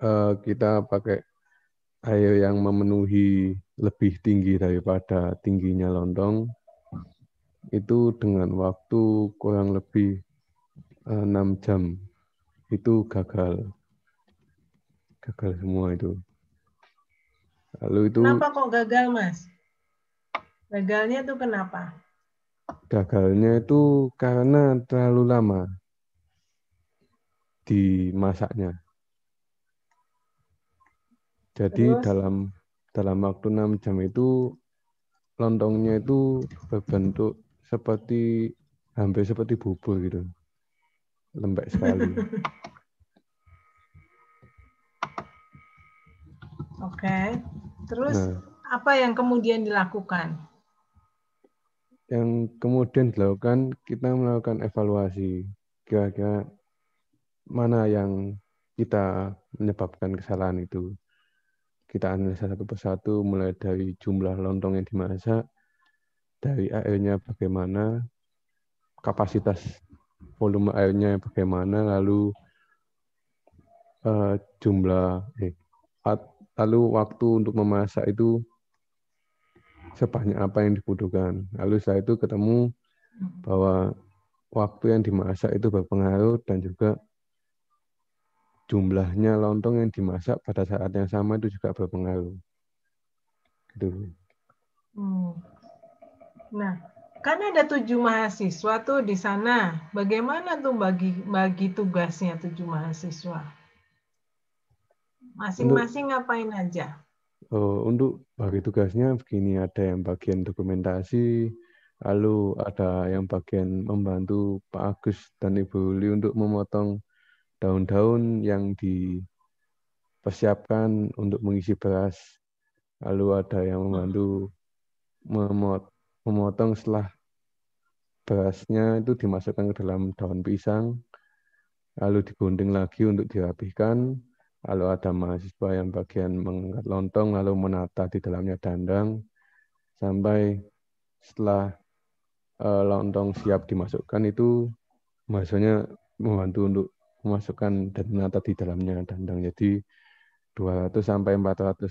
uh, kita pakai air yang memenuhi lebih tinggi daripada tingginya lontong itu dengan waktu kurang lebih Eh, enam jam itu gagal gagal semua itu lalu itu kenapa kok gagal mas? Gagalnya itu kenapa? Gagalnya itu karena terlalu lama dimasaknya jadi Terus? dalam dalam waktu enam jam itu lontongnya itu berbentuk seperti hampir seperti bubur gitu. Lembek sekali. Oke, terus nah, apa yang kemudian dilakukan? Yang kemudian dilakukan, kita melakukan evaluasi. Kira-kira mana yang kita menyebabkan kesalahan itu. Kita analisa satu persatu mulai dari jumlah lontong yang dimasak, dari airnya bagaimana, kapasitas volume airnya bagaimana, lalu uh, jumlah eh, lalu waktu untuk memasak itu sebanyak apa yang dibutuhkan. Lalu saya itu ketemu bahwa waktu yang dimasak itu berpengaruh dan juga jumlahnya lontong yang dimasak pada saat yang sama itu juga berpengaruh. Gitu. Hmm. Nah, kan ada tujuh mahasiswa tuh di sana. Bagaimana tuh bagi bagi tugasnya tujuh mahasiswa? Masing-masing ngapain aja? Oh, untuk bagi tugasnya begini, ada yang bagian dokumentasi, lalu ada yang bagian membantu Pak Agus dan Ibu Uli untuk memotong daun-daun yang dipersiapkan untuk mengisi beras. Lalu ada yang membantu memotong setelah berasnya itu dimasukkan ke dalam daun pisang, lalu digunting lagi untuk dirapihkan. Lalu ada mahasiswa yang bagian mengangkat lontong, lalu menata di dalamnya dandang, sampai setelah uh, lontong siap dimasukkan itu mahasiswanya membantu untuk memasukkan dan menata di dalamnya dandang. Jadi 200 sampai 400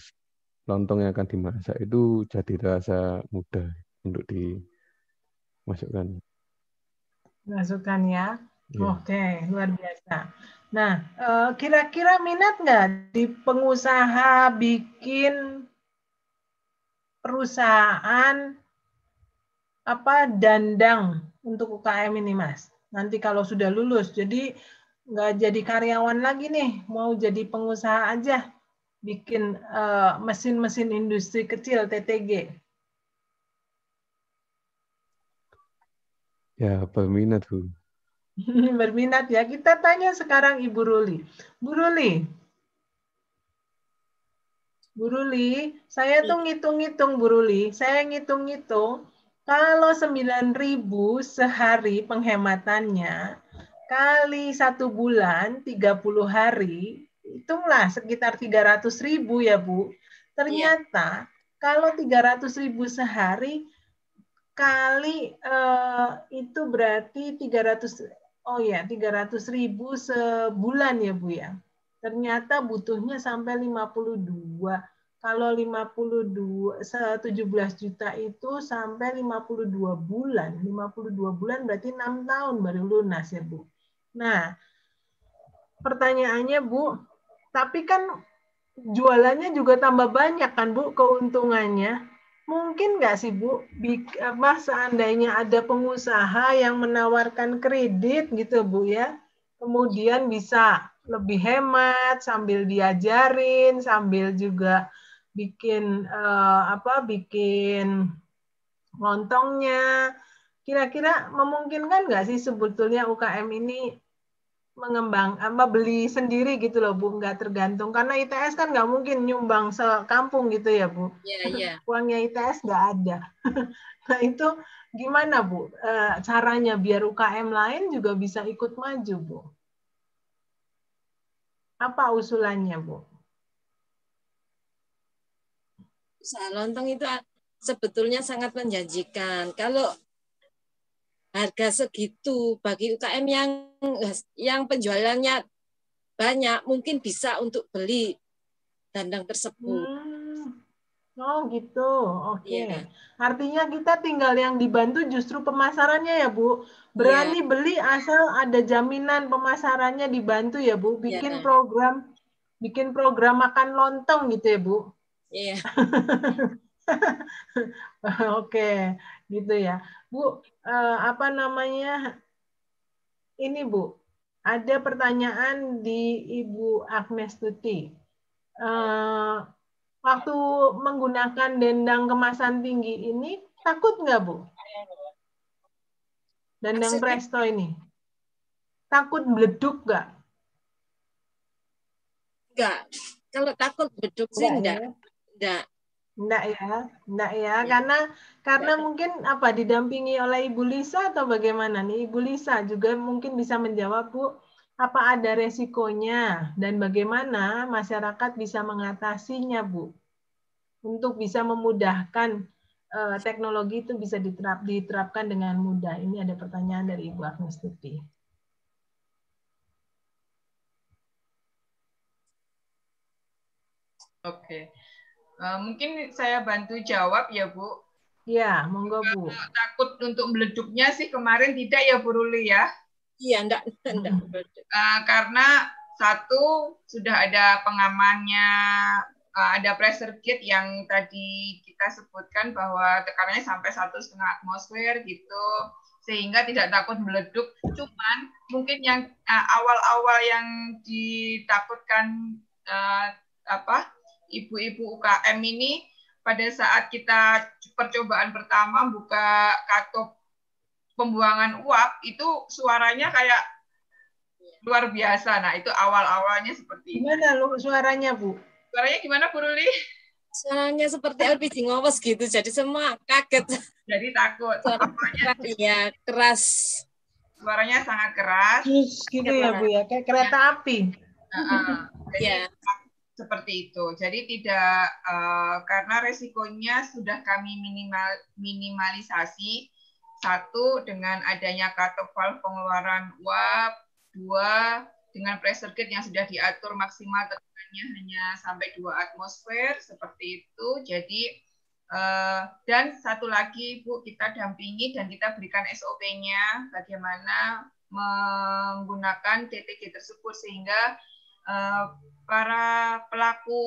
lontong yang akan dimasak itu jadi terasa mudah untuk dimasukkan. Masukkan ya. ya. Oke, luar biasa. Nah, eh, kira-kira minat nggak di pengusaha bikin perusahaan apa dandang untuk UKM ini, Mas? Nanti kalau sudah lulus, jadi nggak jadi karyawan lagi nih, mau jadi pengusaha aja, bikin eh, mesin-mesin uh, industri kecil TTG. Ya, berminat, Bu. berminat ya. Kita tanya sekarang Ibu Ruli. Bu Ruli, Bu Ruli, saya tuh ngitung-ngitung Bu Ruli, saya ngitung-ngitung kalau 9.000 sehari penghematannya, kali satu bulan 30 hari hitunglah sekitar 300 ribu ya Bu. Ternyata iya. kalau 300 ribu sehari kali eh, itu berarti 300 oh ya 300 ribu sebulan ya Bu ya. Ternyata butuhnya sampai 52. Kalau 52 17 juta itu sampai 52 bulan. 52 bulan berarti 6 tahun baru lunas ya Bu. Nah, pertanyaannya Bu, tapi kan jualannya juga tambah banyak kan Bu keuntungannya. Mungkin nggak sih Bu, apa seandainya ada pengusaha yang menawarkan kredit gitu Bu ya, kemudian bisa lebih hemat sambil diajarin, sambil juga bikin eh, apa, bikin lontongnya. Kira-kira memungkinkan nggak sih sebetulnya UKM ini mengembang apa beli sendiri gitu loh Bu. Nggak tergantung. Karena ITS kan nggak mungkin nyumbang sekampung gitu ya Bu. Yeah, yeah. uangnya ITS nggak ada. Nah itu gimana Bu? E, caranya biar UKM lain juga bisa ikut maju Bu. Apa usulannya Bu? Usaha lontong itu sebetulnya sangat menjanjikan. Kalau harga segitu bagi UKM yang yang penjualannya banyak mungkin bisa untuk beli dandang tersebut. Hmm. Oh gitu, oke. Okay. Iya. Yeah. Artinya kita tinggal yang dibantu justru pemasarannya ya Bu. Berani yeah. beli asal ada jaminan pemasarannya dibantu ya Bu. Bikin yeah. program, bikin program makan lontong gitu ya Bu. Iya. Yeah. oke, gitu ya. Bu, uh, apa namanya? Ini Bu, ada pertanyaan di Ibu Agnes Tuti. Uh, waktu menggunakan dendang kemasan tinggi ini takut nggak Bu? Dendang presto ini. Takut meleduk nggak? Enggak. Kalau takut meleduk sih enggak. Enggak. Ya? Enggak ya, enggak ya, ya. karena karena ya. mungkin apa didampingi oleh Ibu Lisa atau bagaimana nih Ibu Lisa juga mungkin bisa menjawab Bu. apa ada resikonya dan bagaimana masyarakat bisa mengatasinya, Bu? Untuk bisa memudahkan uh, teknologi itu bisa diterap, diterapkan dengan mudah. Ini ada pertanyaan dari Ibu Agnes Tuti. Oke, uh, mungkin saya bantu jawab ya Bu. Ya, monggo Bu. Takut untuk meleduknya sih kemarin tidak ya Bu Ruli ya? Iya, enggak, enggak. Uh, karena satu sudah ada pengamannya, uh, ada pressure gate yang tadi kita sebutkan bahwa tekanannya sampai satu setengah atmosfer gitu, sehingga tidak takut meleduk. Cuman mungkin yang awal-awal uh, yang ditakutkan uh, apa ibu-ibu UKM ini pada saat kita percobaan pertama buka katup pembuangan uap itu suaranya kayak luar biasa. Nah, itu awal-awalnya seperti ini. Gimana lu suaranya, Bu? Suaranya gimana, Bu Ruli? Suaranya seperti LPG ngopos gitu, jadi semua kaget. Jadi takut. Suaranya iya, keras. Suaranya sangat keras. Terus gitu ya, Bu ya, kayak kereta api. Uh -uh. Jadi, ya seperti itu. Jadi tidak uh, karena resikonya sudah kami minimal minimalisasi satu dengan adanya cutoff valve pengeluaran uap, dua dengan pressure gate yang sudah diatur maksimal tekanannya hanya sampai dua atmosfer seperti itu. Jadi uh, dan satu lagi Bu kita dampingi dan kita berikan SOP-nya bagaimana menggunakan TTG tersebut sehingga para pelaku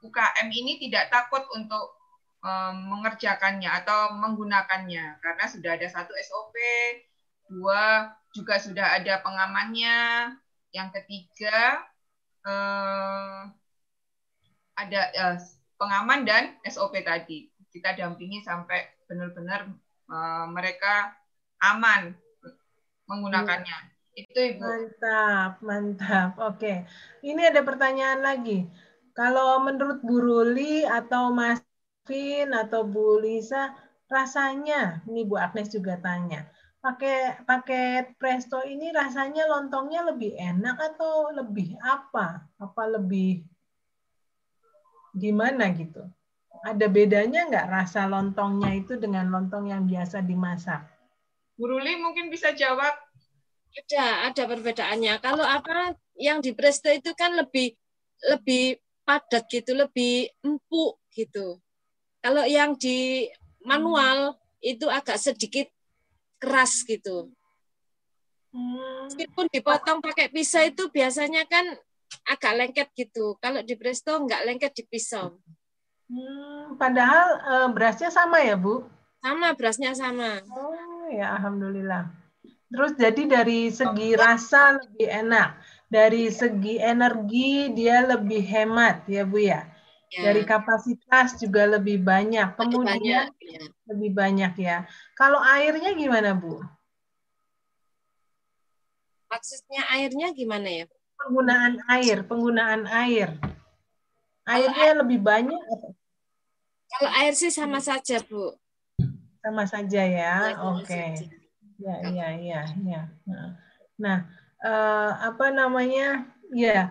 UKM ini tidak takut untuk um, mengerjakannya atau menggunakannya karena sudah ada satu SOP, dua juga sudah ada pengamannya, yang ketiga um, ada pengaman dan SOP tadi kita dampingi sampai benar-benar mereka aman menggunakannya. Itu Ibu. Mantap, mantap. Oke. Ini ada pertanyaan lagi. Kalau menurut Bu Ruli atau Mas Vin atau Bu Lisa, rasanya, ini Bu Agnes juga tanya, pakai paket Presto ini rasanya lontongnya lebih enak atau lebih apa? Apa lebih gimana gitu? Ada bedanya nggak rasa lontongnya itu dengan lontong yang biasa dimasak? Bu Ruli mungkin bisa jawab ada, ada perbedaannya. Kalau apa yang di Presto itu kan lebih lebih padat gitu, lebih empuk gitu. Kalau yang di manual itu agak sedikit keras gitu. Meskipun dipotong pakai pisau itu biasanya kan agak lengket gitu. Kalau di Presto nggak lengket di pisau. Hmm, padahal eh, berasnya sama ya, Bu? Sama, berasnya sama. Oh, ya alhamdulillah. Terus jadi dari segi rasa lebih enak, dari segi energi dia lebih hemat ya Bu ya. ya. Dari kapasitas juga lebih banyak. Kemudian lebih banyak, ya. lebih banyak ya. Kalau airnya gimana Bu? Maksudnya airnya gimana ya? Penggunaan air, penggunaan air. Airnya air, lebih banyak Kalau air sih sama saja Bu. Sama saja ya. Oke. Okay. Ya, ya, ya, ya. Nah, eh, apa namanya? Ya,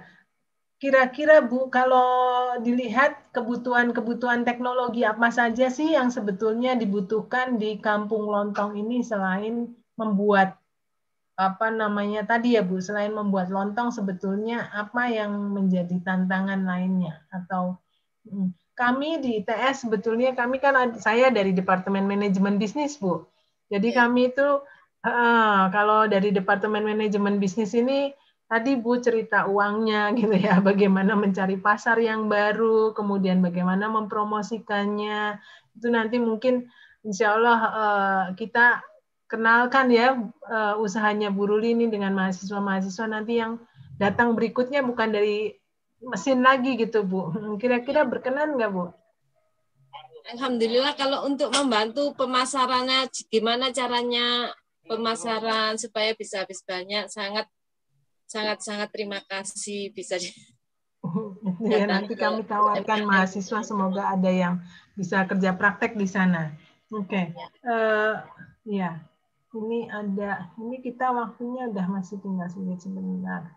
kira-kira Bu, kalau dilihat kebutuhan-kebutuhan teknologi apa saja sih yang sebetulnya dibutuhkan di Kampung Lontong ini selain membuat apa namanya tadi ya Bu, selain membuat lontong sebetulnya apa yang menjadi tantangan lainnya atau hmm, kami di ITS sebetulnya kami kan saya dari Departemen Manajemen Bisnis Bu. Jadi ya. kami itu Uh, kalau dari Departemen Manajemen Bisnis ini tadi Bu cerita uangnya gitu ya, bagaimana mencari pasar yang baru, kemudian bagaimana mempromosikannya. Itu nanti mungkin insya Allah uh, kita kenalkan ya uh, usahanya Bu Ruli ini dengan mahasiswa-mahasiswa nanti yang datang berikutnya bukan dari mesin lagi gitu Bu. Kira-kira berkenan nggak Bu? Alhamdulillah kalau untuk membantu pemasarannya gimana caranya pemasaran supaya bisa habis banyak sangat sangat sangat terima kasih bisa di ya, nanti kami tawarkan mahasiswa semoga ada yang bisa kerja praktek di sana. Oke, okay. ya. Uh, ya, ini ada, ini kita waktunya udah masih tinggal sedikit sebentar.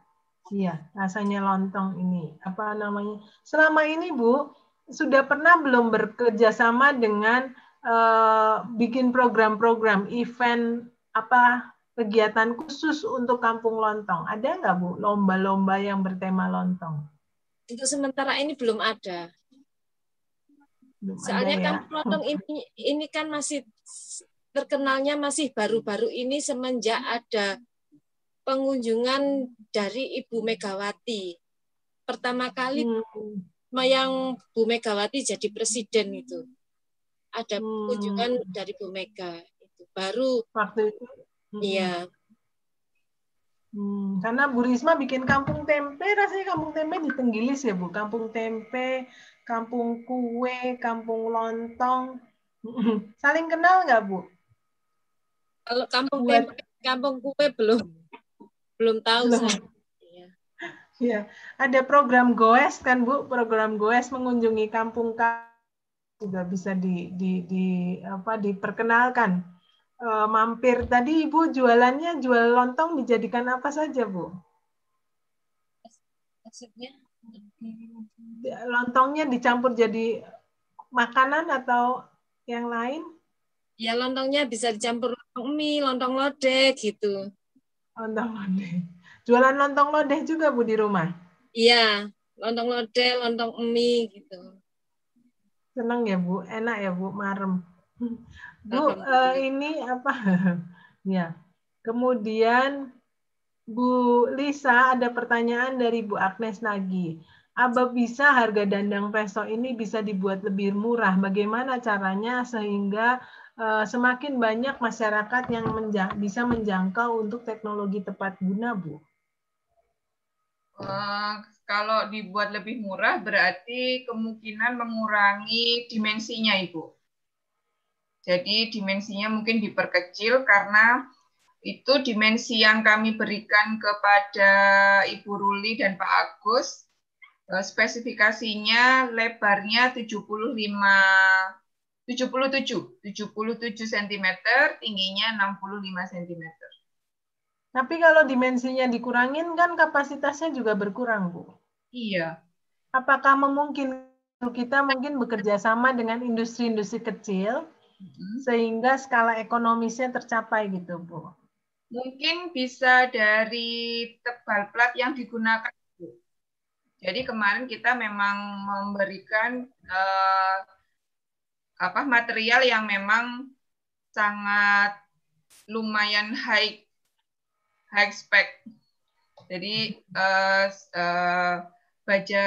Iya, rasanya lontong ini. Apa namanya? Selama ini Bu, sudah pernah belum bekerja sama dengan uh, bikin program-program event apa kegiatan khusus untuk kampung lontong? Ada nggak Bu lomba-lomba yang bertema lontong? Untuk sementara ini belum ada. Belum Soalnya ada ya? kampung lontong ini ini kan masih terkenalnya masih baru-baru ini semenjak ada pengunjungan dari Ibu Megawati. Pertama kali hmm. yang Bu Megawati jadi presiden itu. Ada hmm. kunjungan dari Bu Mega itu baru waktu itu. Hmm. Iya. Hmm, karena Bu Risma bikin kampung tempe, rasanya kampung tempe di Tenggilis ya Bu. Kampung tempe, kampung kue, kampung lontong. Saling kenal nggak Bu? Kalau kampung tempe, kampung kue belum belum tahu belum. saya. Iya. Ya, ada program Goes kan Bu, program Goes mengunjungi kampung juga bisa di, di, di apa diperkenalkan. E, mampir tadi Ibu jualannya jual lontong dijadikan apa saja Bu? Maksudnya lontongnya dicampur jadi makanan atau yang lain? Ya lontongnya bisa dicampur lontong mie, lontong lodeh gitu. Lontong lodeh. Jualan lontong lodeh juga Bu di rumah? Iya, lontong lodeh, lontong mie gitu. Senang ya Bu, enak ya Bu, marem. Bu, uh, ini apa? ya. Kemudian Bu Lisa ada pertanyaan dari Bu Agnes Nagi. Apa bisa harga dandang peso ini bisa dibuat lebih murah? Bagaimana caranya sehingga Eh, semakin banyak masyarakat yang menjang, bisa menjangkau untuk teknologi tepat guna, Bu? Uh, kalau dibuat lebih murah berarti kemungkinan mengurangi dimensinya, Ibu. Jadi dimensinya mungkin diperkecil karena itu dimensi yang kami berikan kepada Ibu Ruli dan Pak Agus. Eh, spesifikasinya lebarnya 75 77, 77 cm, tingginya 65 cm. Tapi kalau dimensinya dikurangin kan kapasitasnya juga berkurang, Bu. Iya. Apakah memungkinkan kita mungkin bekerja sama dengan industri-industri kecil. Sehingga skala ekonomisnya tercapai gitu, Bu? Mungkin bisa dari tebal plat yang digunakan, Bu. Jadi kemarin kita memang memberikan uh, apa material yang memang sangat lumayan high high spec. Jadi uh, uh, baja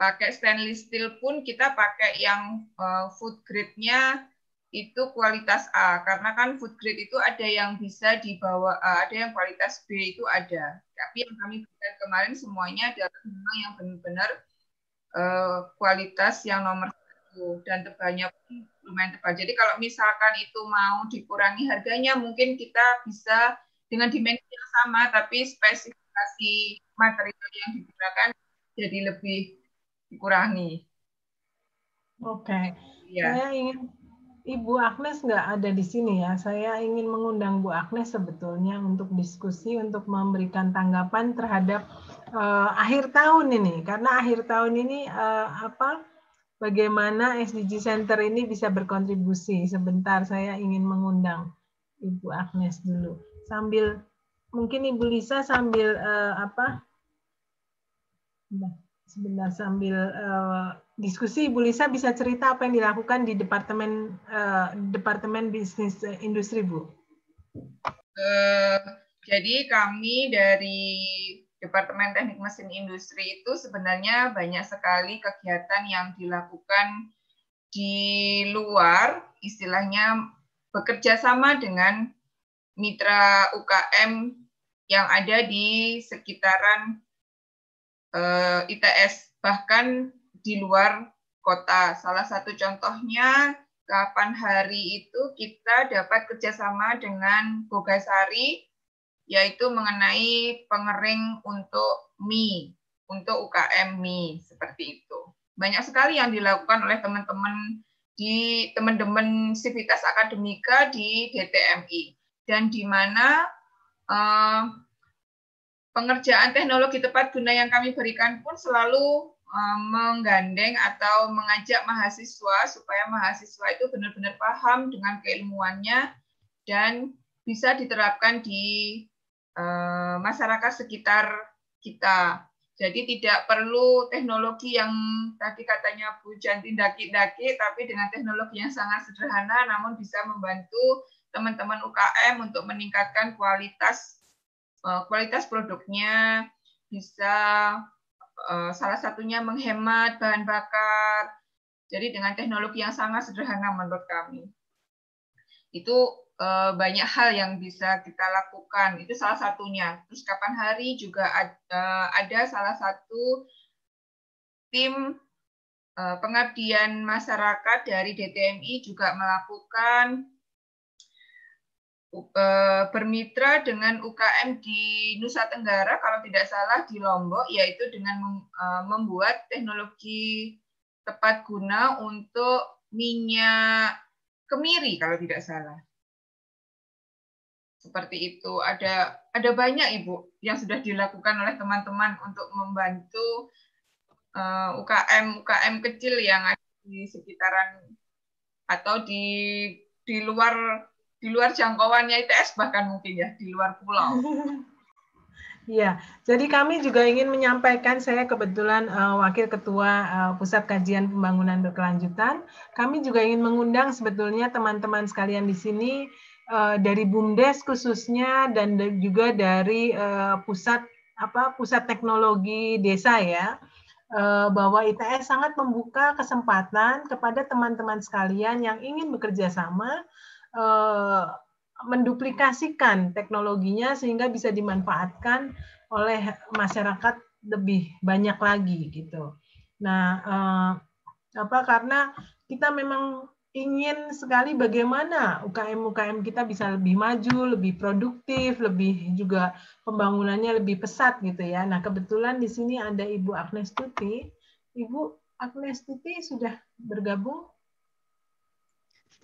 pakai stainless steel pun kita pakai yang uh, food grade-nya itu kualitas A karena kan food grade itu ada yang bisa dibawa A, ada yang kualitas B itu ada. Tapi yang kami berikan kemarin semuanya adalah memang yang benar-benar uh, kualitas yang nomor Gitu. dan tebalnya pun lumayan tebal. Jadi kalau misalkan itu mau dikurangi harganya, mungkin kita bisa dengan dimensi yang sama, tapi spesifikasi material yang digunakan jadi lebih dikurangi. Oke, okay. ya. saya ingin Ibu Agnes nggak ada di sini ya. Saya ingin mengundang Bu Agnes sebetulnya untuk diskusi, untuk memberikan tanggapan terhadap uh, akhir tahun ini, karena akhir tahun ini uh, apa bagaimana SDG Center ini bisa berkontribusi. Sebentar saya ingin mengundang Ibu Agnes dulu. Sambil mungkin Ibu Lisa sambil uh, apa? Sebentar sambil uh, diskusi Ibu Lisa bisa cerita apa yang dilakukan di departemen uh, departemen bisnis industri Bu. Uh, jadi kami dari Departemen Teknik Mesin Industri itu sebenarnya banyak sekali kegiatan yang dilakukan di luar, istilahnya bekerja sama dengan mitra UKM yang ada di sekitaran eh, ITS, bahkan di luar kota. Salah satu contohnya kapan hari itu kita dapat kerjasama dengan Bogasari yaitu mengenai pengering untuk mie, untuk UKM mie, seperti itu. Banyak sekali yang dilakukan oleh teman-teman di teman-teman Sivitas Akademika di DTMI dan di mana uh, pengerjaan teknologi tepat guna yang kami berikan pun selalu uh, menggandeng atau mengajak mahasiswa supaya mahasiswa itu benar-benar paham dengan keilmuannya dan bisa diterapkan di uh, masyarakat sekitar kita. Jadi tidak perlu teknologi yang tadi katanya Bu Jantin daki-daki, tapi dengan teknologi yang sangat sederhana, namun bisa membantu teman-teman UKM untuk meningkatkan kualitas eh, kualitas produknya, bisa eh, salah satunya menghemat bahan bakar. Jadi dengan teknologi yang sangat sederhana menurut kami. Itu Eh, banyak hal yang bisa kita lakukan. Itu salah satunya. Terus kapan hari juga ada, salah satu tim eh, pengabdian masyarakat dari DTMI juga melakukan eh, bermitra dengan UKM di Nusa Tenggara kalau tidak salah di Lombok yaitu dengan membuat teknologi tepat guna untuk minyak kemiri kalau tidak salah seperti itu. Ada ada banyak Ibu yang sudah dilakukan oleh teman-teman untuk membantu eh, UKM UKM kecil yang ada di sekitaran atau di di luar di luar jangkauannya ITS bahkan mungkin ya di luar pulau. Iya, jadi kami juga ingin menyampaikan, saya kebetulan uh, Wakil Ketua uh, Pusat Kajian Pembangunan Berkelanjutan, kami juga ingin mengundang sebetulnya teman-teman sekalian di sini uh, dari BUMDes khususnya dan juga dari uh, pusat apa pusat teknologi desa ya bahwa ITS sangat membuka kesempatan kepada teman-teman sekalian yang ingin bekerja sama uh, menduplikasikan teknologinya sehingga bisa dimanfaatkan oleh masyarakat lebih banyak lagi gitu. Nah, uh, apa karena kita memang ingin sekali bagaimana UKM-UKM kita bisa lebih maju, lebih produktif, lebih juga pembangunannya lebih pesat gitu ya. Nah kebetulan di sini ada Ibu Agnes Tuti. Ibu Agnes Tuti sudah bergabung?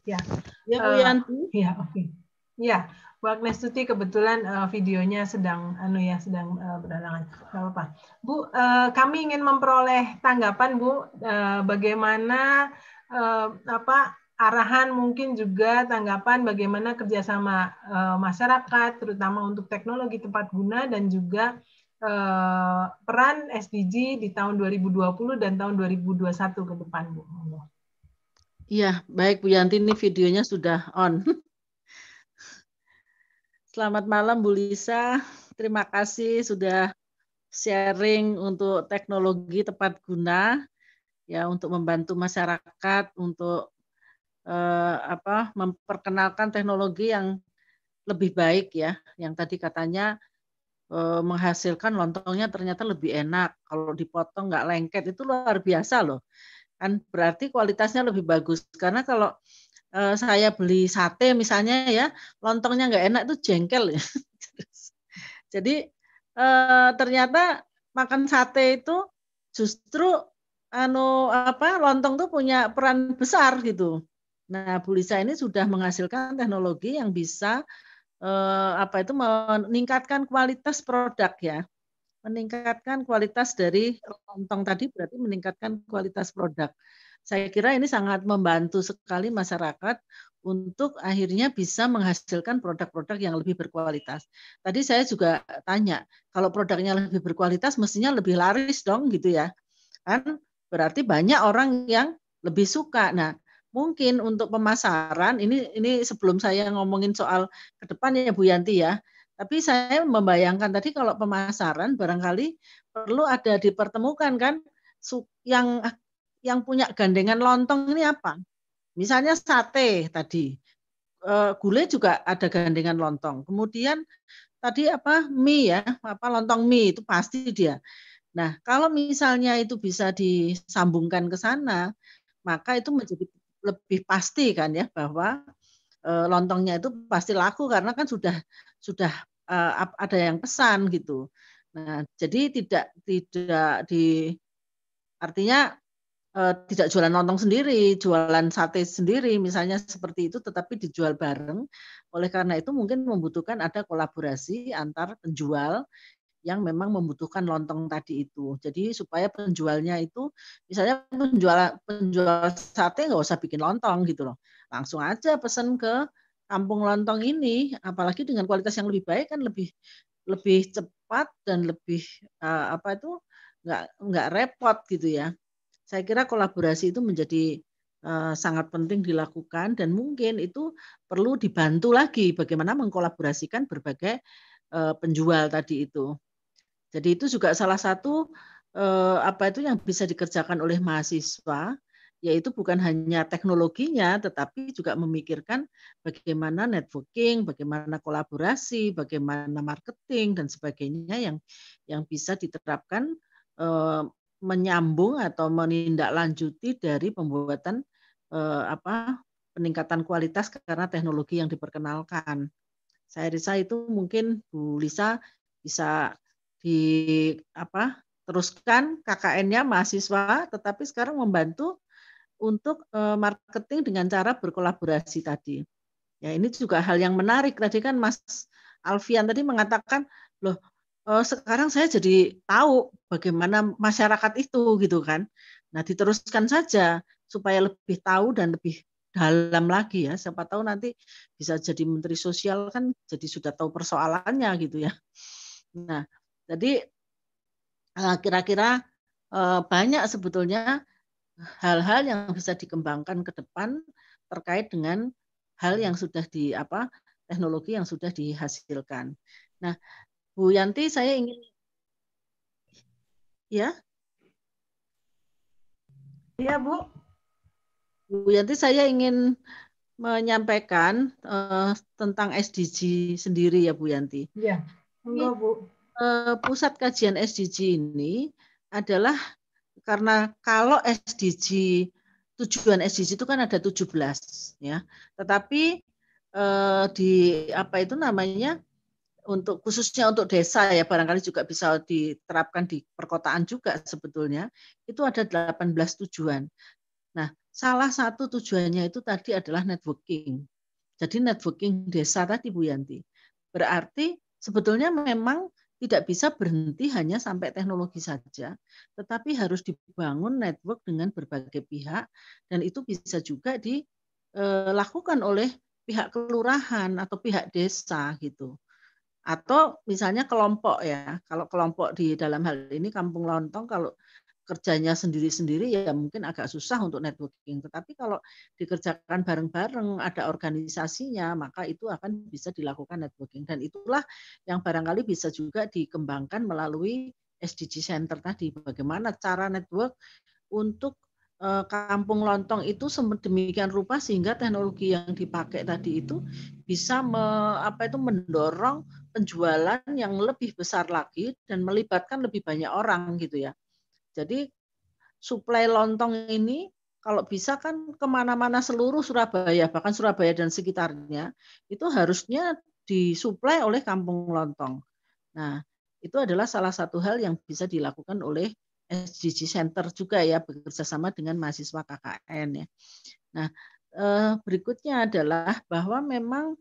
Ya. Ya Bu Yanti. Uh, ya oke. Okay. Ya, Bu Agnes Tuti kebetulan uh, videonya sedang anu ya sedang uh, berdalangan. Gak apa-apa. Bu, uh, kami ingin memperoleh tanggapan Bu uh, bagaimana uh, apa arahan mungkin juga tanggapan bagaimana kerjasama uh, masyarakat terutama untuk teknologi tepat guna dan juga uh, peran SDG di tahun 2020 dan tahun 2021 ke depan Bu. Iya, baik Bu Yanti ini videonya sudah on. Selamat malam Bu Lisa. Terima kasih sudah sharing untuk teknologi tepat guna ya untuk membantu masyarakat untuk eh, apa memperkenalkan teknologi yang lebih baik ya yang tadi katanya eh, menghasilkan lontongnya ternyata lebih enak kalau dipotong nggak lengket itu luar biasa loh kan berarti kualitasnya lebih bagus karena kalau eh, saya beli sate misalnya ya lontongnya nggak enak itu jengkel ya jadi eh, ternyata makan sate itu justru anu apa lontong tuh punya peran besar gitu. Nah, Bu Lisa ini sudah menghasilkan teknologi yang bisa eh, apa itu meningkatkan kualitas produk ya. Meningkatkan kualitas dari lontong tadi berarti meningkatkan kualitas produk. Saya kira ini sangat membantu sekali masyarakat untuk akhirnya bisa menghasilkan produk-produk yang lebih berkualitas. Tadi saya juga tanya, kalau produknya lebih berkualitas mestinya lebih laris dong gitu ya. Kan berarti banyak orang yang lebih suka. Nah, mungkin untuk pemasaran ini ini sebelum saya ngomongin soal ke depan ya Bu Yanti ya. Tapi saya membayangkan tadi kalau pemasaran barangkali perlu ada dipertemukan kan yang yang punya gandengan lontong ini apa? Misalnya sate tadi. Eh, gulai juga ada gandengan lontong. Kemudian tadi apa mie ya, apa lontong mie itu pasti dia. Nah, kalau misalnya itu bisa disambungkan ke sana, maka itu menjadi lebih pasti kan ya bahwa e, lontongnya itu pasti laku karena kan sudah sudah e, ada yang pesan gitu. Nah, jadi tidak tidak di artinya uh, tidak jualan lontong sendiri, jualan sate sendiri misalnya seperti itu tetapi dijual bareng. Oleh karena itu mungkin membutuhkan ada kolaborasi antar penjual yang memang membutuhkan lontong tadi itu. Jadi supaya penjualnya itu misalnya penjual penjual sate nggak usah bikin lontong gitu loh. Langsung aja pesan ke kampung lontong ini apalagi dengan kualitas yang lebih baik kan lebih lebih cepat dan lebih uh, apa itu nggak nggak repot gitu ya. Saya kira kolaborasi itu menjadi uh, sangat penting dilakukan dan mungkin itu perlu dibantu lagi bagaimana mengkolaborasikan berbagai uh, penjual tadi itu. Jadi itu juga salah satu uh, apa itu yang bisa dikerjakan oleh mahasiswa yaitu bukan hanya teknologinya tetapi juga memikirkan bagaimana networking, bagaimana kolaborasi, bagaimana marketing dan sebagainya yang yang bisa diterapkan menyambung atau menindaklanjuti dari pembuatan eh, apa peningkatan kualitas karena teknologi yang diperkenalkan. Saya rasa itu mungkin Bu Lisa bisa di apa teruskan KKN-nya mahasiswa, tetapi sekarang membantu untuk eh, marketing dengan cara berkolaborasi tadi. Ya ini juga hal yang menarik. Tadi kan Mas Alfian tadi mengatakan, loh uh, sekarang saya jadi tahu bagaimana masyarakat itu gitu kan. Nah, diteruskan saja supaya lebih tahu dan lebih dalam lagi ya. Siapa tahu nanti bisa jadi menteri sosial kan jadi sudah tahu persoalannya gitu ya. Nah, jadi eh, kira-kira banyak sebetulnya hal-hal yang bisa dikembangkan ke depan terkait dengan hal yang sudah di apa teknologi yang sudah dihasilkan. Nah, Bu Yanti, saya ingin ya. Iya, Bu. Bu Yanti, saya ingin menyampaikan uh, tentang SDG sendiri ya Bu Yanti. Iya, enggak Bu. Uh, pusat kajian SDG ini adalah karena kalau SDG tujuan SDG itu kan ada 17 ya. Tetapi uh, di apa itu namanya untuk khususnya untuk desa ya barangkali juga bisa diterapkan di perkotaan juga sebetulnya itu ada 18 tujuan. Nah, salah satu tujuannya itu tadi adalah networking. Jadi networking desa tadi Bu Yanti. Berarti sebetulnya memang tidak bisa berhenti hanya sampai teknologi saja, tetapi harus dibangun network dengan berbagai pihak dan itu bisa juga dilakukan oleh pihak kelurahan atau pihak desa gitu. Atau misalnya kelompok ya kalau kelompok di dalam hal ini kampung lontong kalau kerjanya sendiri-sendiri ya mungkin agak susah untuk networking. Tetapi kalau dikerjakan bareng-bareng ada organisasinya maka itu akan bisa dilakukan networking. Dan itulah yang barangkali bisa juga dikembangkan melalui SDG Center tadi. Bagaimana cara network untuk Eh, kampung lontong itu demikian rupa sehingga teknologi yang dipakai tadi itu bisa me, apa itu mendorong penjualan yang lebih besar lagi dan melibatkan lebih banyak orang gitu ya. Jadi suplai lontong ini kalau bisa kan ke mana-mana seluruh Surabaya bahkan Surabaya dan sekitarnya itu harusnya disuplai oleh kampung lontong. Nah itu adalah salah satu hal yang bisa dilakukan oleh SDG Center juga ya bekerja sama dengan mahasiswa KKN ya. Nah, eh, berikutnya adalah bahwa memang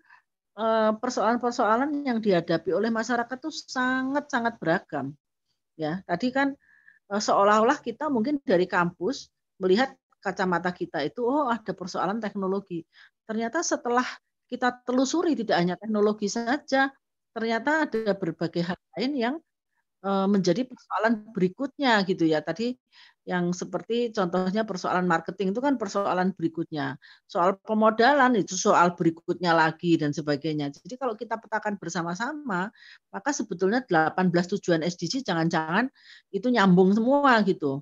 eh, persoalan-persoalan yang dihadapi oleh masyarakat itu sangat-sangat beragam. Ya, tadi kan seolah-olah kita mungkin dari kampus melihat kacamata kita itu oh ada persoalan teknologi. Ternyata setelah kita telusuri tidak hanya teknologi saja, ternyata ada berbagai hal lain yang Eh, menjadi persoalan berikutnya gitu ya. Tadi yang seperti contohnya persoalan marketing itu kan persoalan berikutnya. Soal pemodalan itu soal berikutnya lagi dan sebagainya. Jadi kalau kita petakan bersama-sama, maka sebetulnya 18 tujuan SDG jangan-jangan itu nyambung semua gitu.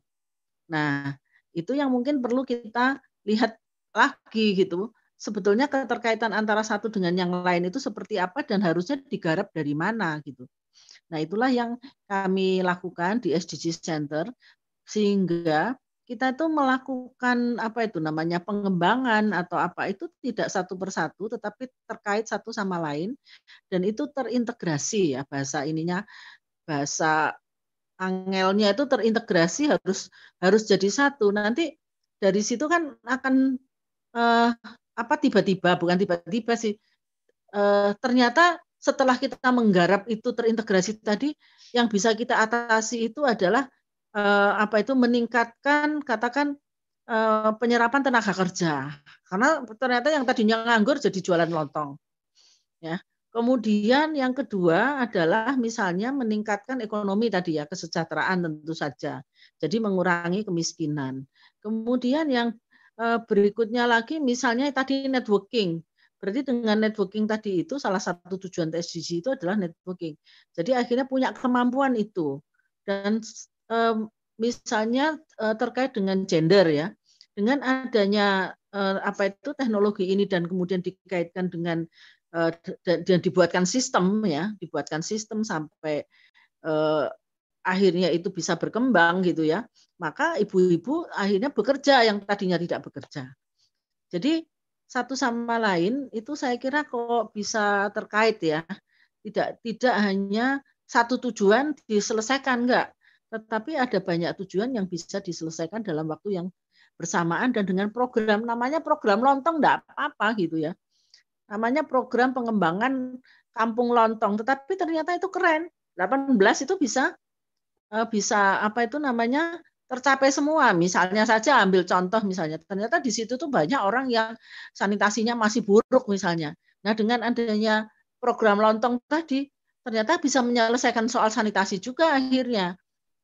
Nah, itu yang mungkin perlu kita lihat lagi gitu. Sebetulnya keterkaitan antara satu dengan yang lain itu seperti apa dan harusnya digarap dari mana gitu. Nah, itulah yang kami lakukan di SDG Center sehingga kita itu melakukan apa itu namanya pengembangan atau apa itu tidak satu persatu tetapi terkait satu sama lain dan itu terintegrasi ya bahasa ininya bahasa angelnya itu terintegrasi harus harus jadi satu. Nanti dari situ kan akan uh, apa tiba-tiba bukan tiba-tiba sih uh, ternyata setelah kita menggarap itu terintegrasi tadi yang bisa kita atasi itu adalah uh, apa itu meningkatkan katakan uh, penyerapan tenaga kerja. Karena ternyata yang tadinya nganggur jadi jualan lontong ya. Kemudian yang kedua adalah misalnya meningkatkan ekonomi tadi ya kesejahteraan tentu saja. Jadi mengurangi kemiskinan. Kemudian yang uh, berikutnya lagi misalnya tadi networking Berarti dengan networking tadi itu salah satu tujuan TSDG itu adalah networking. Jadi akhirnya punya kemampuan itu. Dan misalnya uh, terkait dengan gender ya, dengan adanya uh, apa itu teknologi ini dan kemudian dikaitkan dengan uh, dan, dibuatkan sistem ya, dibuatkan sistem sampai akhirnya itu bisa berkembang gitu ya. Maka ibu-ibu akhirnya bekerja yang tadinya tidak bekerja. Jadi satu sama lain itu saya kira kok bisa terkait ya. Tidak tidak hanya satu tujuan diselesaikan enggak, tetapi ada banyak tujuan yang bisa diselesaikan dalam waktu yang bersamaan dan dengan program namanya program lontong enggak apa-apa gitu ya. Namanya program pengembangan kampung lontong, tetapi ternyata itu keren. 18 itu bisa eh, bisa apa itu namanya tercapai semua. Misalnya saja ambil contoh misalnya, ternyata di situ tuh banyak orang yang sanitasinya masih buruk misalnya. Nah dengan adanya program lontong tadi, ternyata bisa menyelesaikan soal sanitasi juga akhirnya.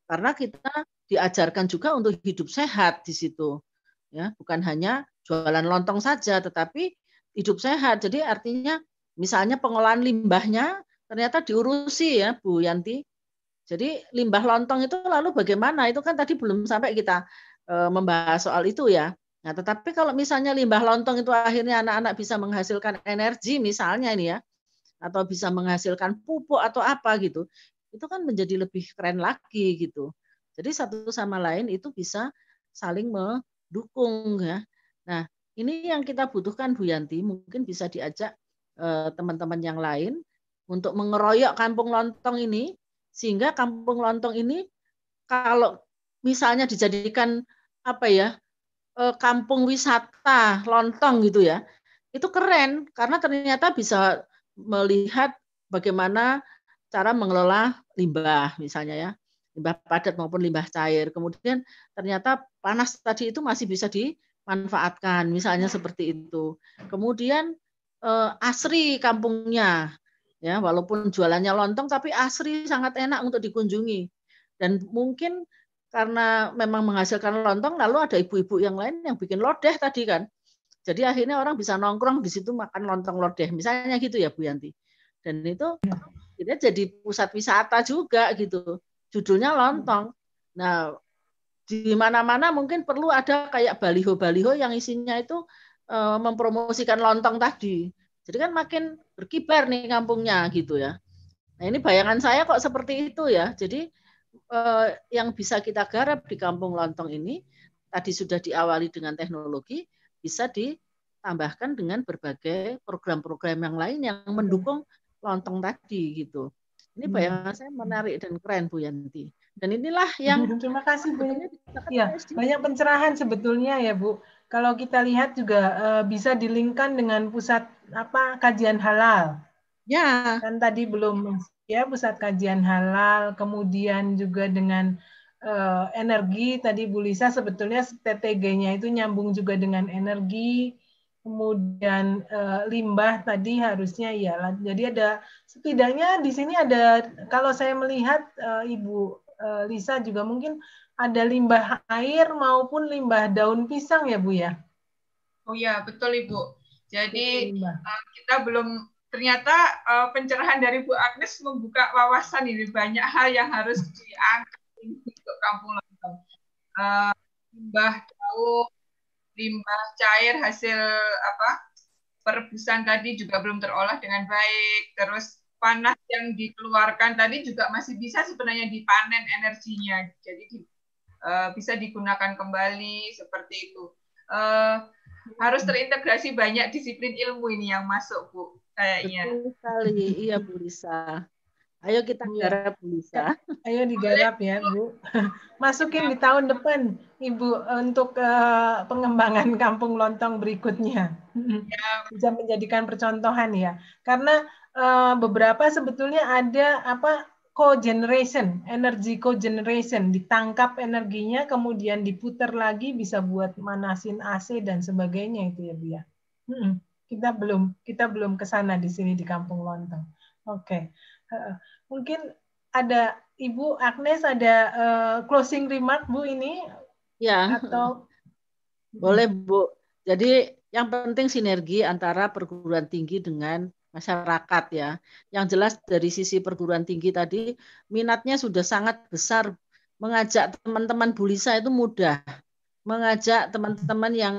Karena kita diajarkan juga untuk hidup sehat di situ. Ya, bukan hanya jualan lontong saja, tetapi hidup sehat. Jadi artinya misalnya pengolahan limbahnya ternyata diurusi ya Bu Yanti jadi limbah lontong itu lalu bagaimana? Itu kan tadi belum sampai kita e, membahas soal itu ya. Nah, tetapi kalau misalnya limbah lontong itu akhirnya anak-anak bisa menghasilkan energi misalnya ini ya, atau bisa menghasilkan pupuk atau apa gitu, itu kan menjadi lebih keren lagi gitu. Jadi satu sama lain itu bisa saling mendukung ya. Nah, ini yang kita butuhkan Bu Yanti, mungkin bisa diajak e, teman-teman yang lain untuk mengeroyok kampung lontong ini sehingga kampung lontong ini kalau misalnya dijadikan apa ya eh, kampung wisata lontong gitu ya, itu keren karena ternyata bisa melihat bagaimana cara mengelola limbah misalnya ya limbah padat maupun limbah cair. Kemudian ternyata panas tadi itu masih bisa dimanfaatkan, misalnya seperti itu. Kemudian eh, asri kampungnya, ya walaupun jualannya lontong tapi asri sangat enak untuk dikunjungi. Dan mungkin karena memang menghasilkan lontong lalu ada ibu-ibu yang lain yang bikin lodeh tadi kan. Jadi akhirnya orang bisa nongkrong di situ makan lontong lodeh. Misalnya gitu ya Bu Yanti. Dan itu ini jadi pusat wisata juga gitu. Judulnya lontong. Nah di mana-mana mungkin perlu ada kayak baliho-baliho yang isinya itu eh, mempromosikan lontong tadi jadi kan makin berkibar nih kampungnya gitu ya. Nah ini bayangan saya kok seperti itu ya. Jadi eh, yang bisa kita garap di kampung lontong ini tadi sudah diawali dengan teknologi, bisa ditambahkan dengan berbagai program-program yang lain yang mendukung lontong tadi gitu. Ini hmm. bayangan saya menarik dan keren Bu Yanti. Dan inilah yang terima kasih Bu. Ya, banyak pencerahan sebetulnya ya Bu kalau kita lihat juga uh, bisa dilingkan dengan pusat apa kajian halal. Ya. Kan tadi belum ya pusat kajian halal, kemudian juga dengan uh, energi tadi Bu Lisa sebetulnya TTG-nya itu nyambung juga dengan energi. Kemudian uh, limbah tadi harusnya ya. Jadi ada setidaknya di sini ada kalau saya melihat uh, Ibu uh, Lisa juga mungkin ada limbah air maupun limbah daun pisang ya Bu ya? Oh ya, betul Ibu. Jadi uh, kita belum ternyata uh, pencerahan dari Bu Agnes membuka wawasan ini banyak hal yang harus diangkat untuk kampung lontong. Uh, limbah daun, limbah cair hasil apa perebusan tadi juga belum terolah dengan baik. Terus panas yang dikeluarkan tadi juga masih bisa sebenarnya dipanen energinya. Jadi uh, bisa digunakan kembali seperti itu. Uh, harus terintegrasi banyak disiplin ilmu ini yang masuk Bu kayaknya. Betul sekali, iya Bu Lisa. Ayo kita Iya. garap Bu Lisa. Ayo digarap ya, Bu. Masukin di tahun depan, Ibu, untuk eh, pengembangan kampung lontong berikutnya. Bisa menjadikan percontohan ya. Karena eh, beberapa sebetulnya ada apa co-generation, energy co-generation, ditangkap energinya, kemudian diputar lagi, bisa buat manasin AC dan sebagainya itu ya, Bu ya. Mm-mm. Kita belum, kita belum ke sana di sini di Kampung Lontong. Oke. Heeh. Mungkin ada Ibu Agnes ada eh, closing remark Bu ini Ya, atau boleh Bu. Jadi yang penting sinergi antara perguruan tinggi dengan masyarakat ya. Yang jelas dari sisi perguruan tinggi tadi minatnya sudah sangat besar mengajak teman-teman Bulisa itu mudah. Mengajak teman-teman yang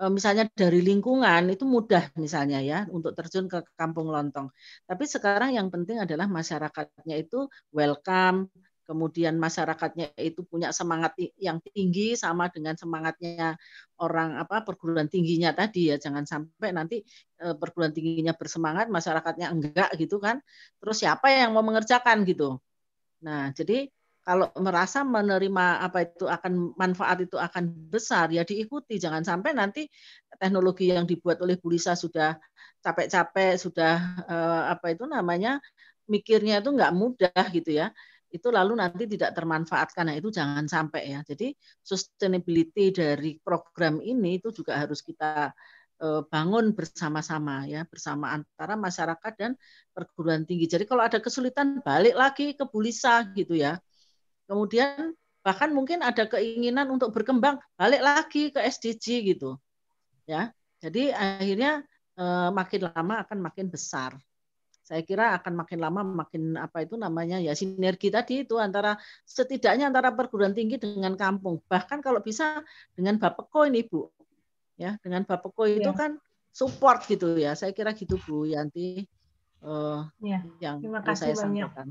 eh, misalnya dari lingkungan itu mudah misalnya ya untuk terjun ke kampung lontong. Tapi sekarang yang penting adalah masyarakatnya itu welcome, kemudian masyarakatnya itu punya semangat yang tinggi sama dengan semangatnya orang apa perguruan tingginya tadi ya. Jangan sampai nanti eh, perguruan tingginya bersemangat masyarakatnya enggak gitu kan. Terus siapa yang mau mengerjakan gitu? Nah jadi kalau merasa menerima apa itu akan manfaat itu akan besar ya diikuti. Jangan sampai nanti teknologi yang dibuat oleh Bulisa sudah capek-capek sudah eh, apa itu namanya mikirnya itu nggak mudah gitu ya itu lalu nanti tidak termanfaatkan. Nah, itu jangan sampai ya. Jadi sustainability dari program ini itu juga harus kita eh, bangun bersama-sama ya, bersama antara masyarakat dan perguruan tinggi. Jadi kalau ada kesulitan balik lagi ke Bulisa gitu ya. Kemudian bahkan mungkin ada keinginan untuk berkembang balik lagi ke SDG gitu. Ya. Jadi akhirnya eh, makin lama akan makin besar saya kira akan makin lama makin apa itu namanya ya sinergi tadi itu antara setidaknya antara perguruan tinggi dengan kampung bahkan kalau bisa dengan Bapeko ini Bu ya dengan Bapeko itu Ya. kan support gitu ya saya kira gitu Bu Yanti eh, ya. yang Terima kasih saya banyak. sampaikan.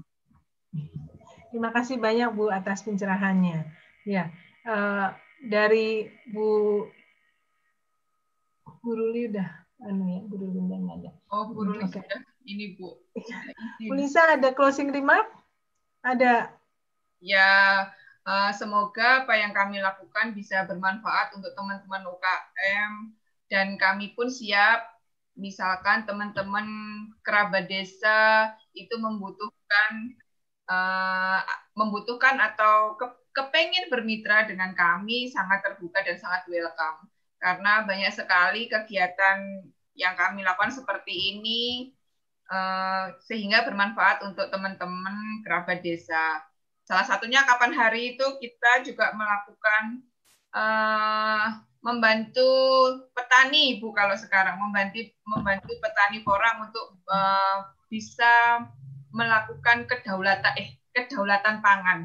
Terima kasih banyak Bu atas pencerahannya. Ya, eh, dari Bu Ruli udah anu ya, Bu Ruli udah nggak ada. Oh, Bu Ruli Oke. sudah. Ini, Bu. Bu Lisa ada closing remark? Ada Ya, eh, semoga apa yang kami lakukan bisa bermanfaat untuk teman-teman UKM dan kami pun siap misalkan teman-teman kerabat desa itu membutuhkan eh, membutuhkan atau ke, kepengen bermitra dengan kami sangat terbuka dan sangat welcome karena banyak sekali kegiatan yang kami lakukan seperti ini eh, sehingga bermanfaat untuk teman-teman kerabat desa. Salah satunya kapan hari itu kita juga melakukan eh, membantu petani Bu kalau sekarang membantu membantu petani porang untuk eh, bisa melakukan kedaulatan eh kedaulatan pangan.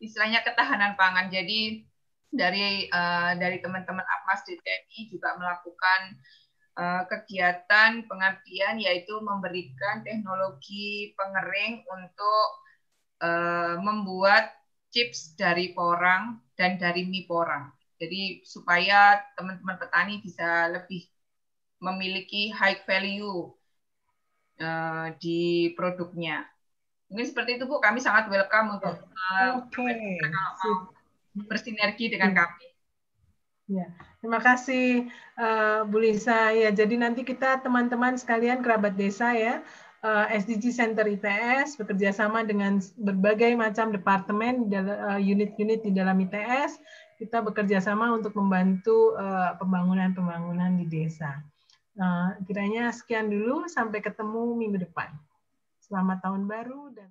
Istilahnya ketahanan pangan. Jadi dari eh, dari teman-teman Apmas DTI juga melakukan eh, kegiatan pengabdian yaitu memberikan teknologi pengering untuk eh, membuat chips dari porang dan dari mie porang. Jadi supaya teman-teman petani bisa lebih memiliki high value eh, di produknya. Mungkin seperti itu Bu, kami sangat welcome untuk kalau mau Sip. Bersinergi dengan kami. Ya, terima kasih eh, Bu Lisa. Ya, jadi nanti kita teman-teman sekalian kerabat desa ya, eh, SDG Center ITS bekerja sama dengan berbagai macam departemen, eh, unit-unit di dalam ITS, kita bekerja sama untuk membantu pembangunan-pembangunan di desa. Eh, kiranya sekian dulu, sampai ketemu minggu depan. Selamat tahun baru dan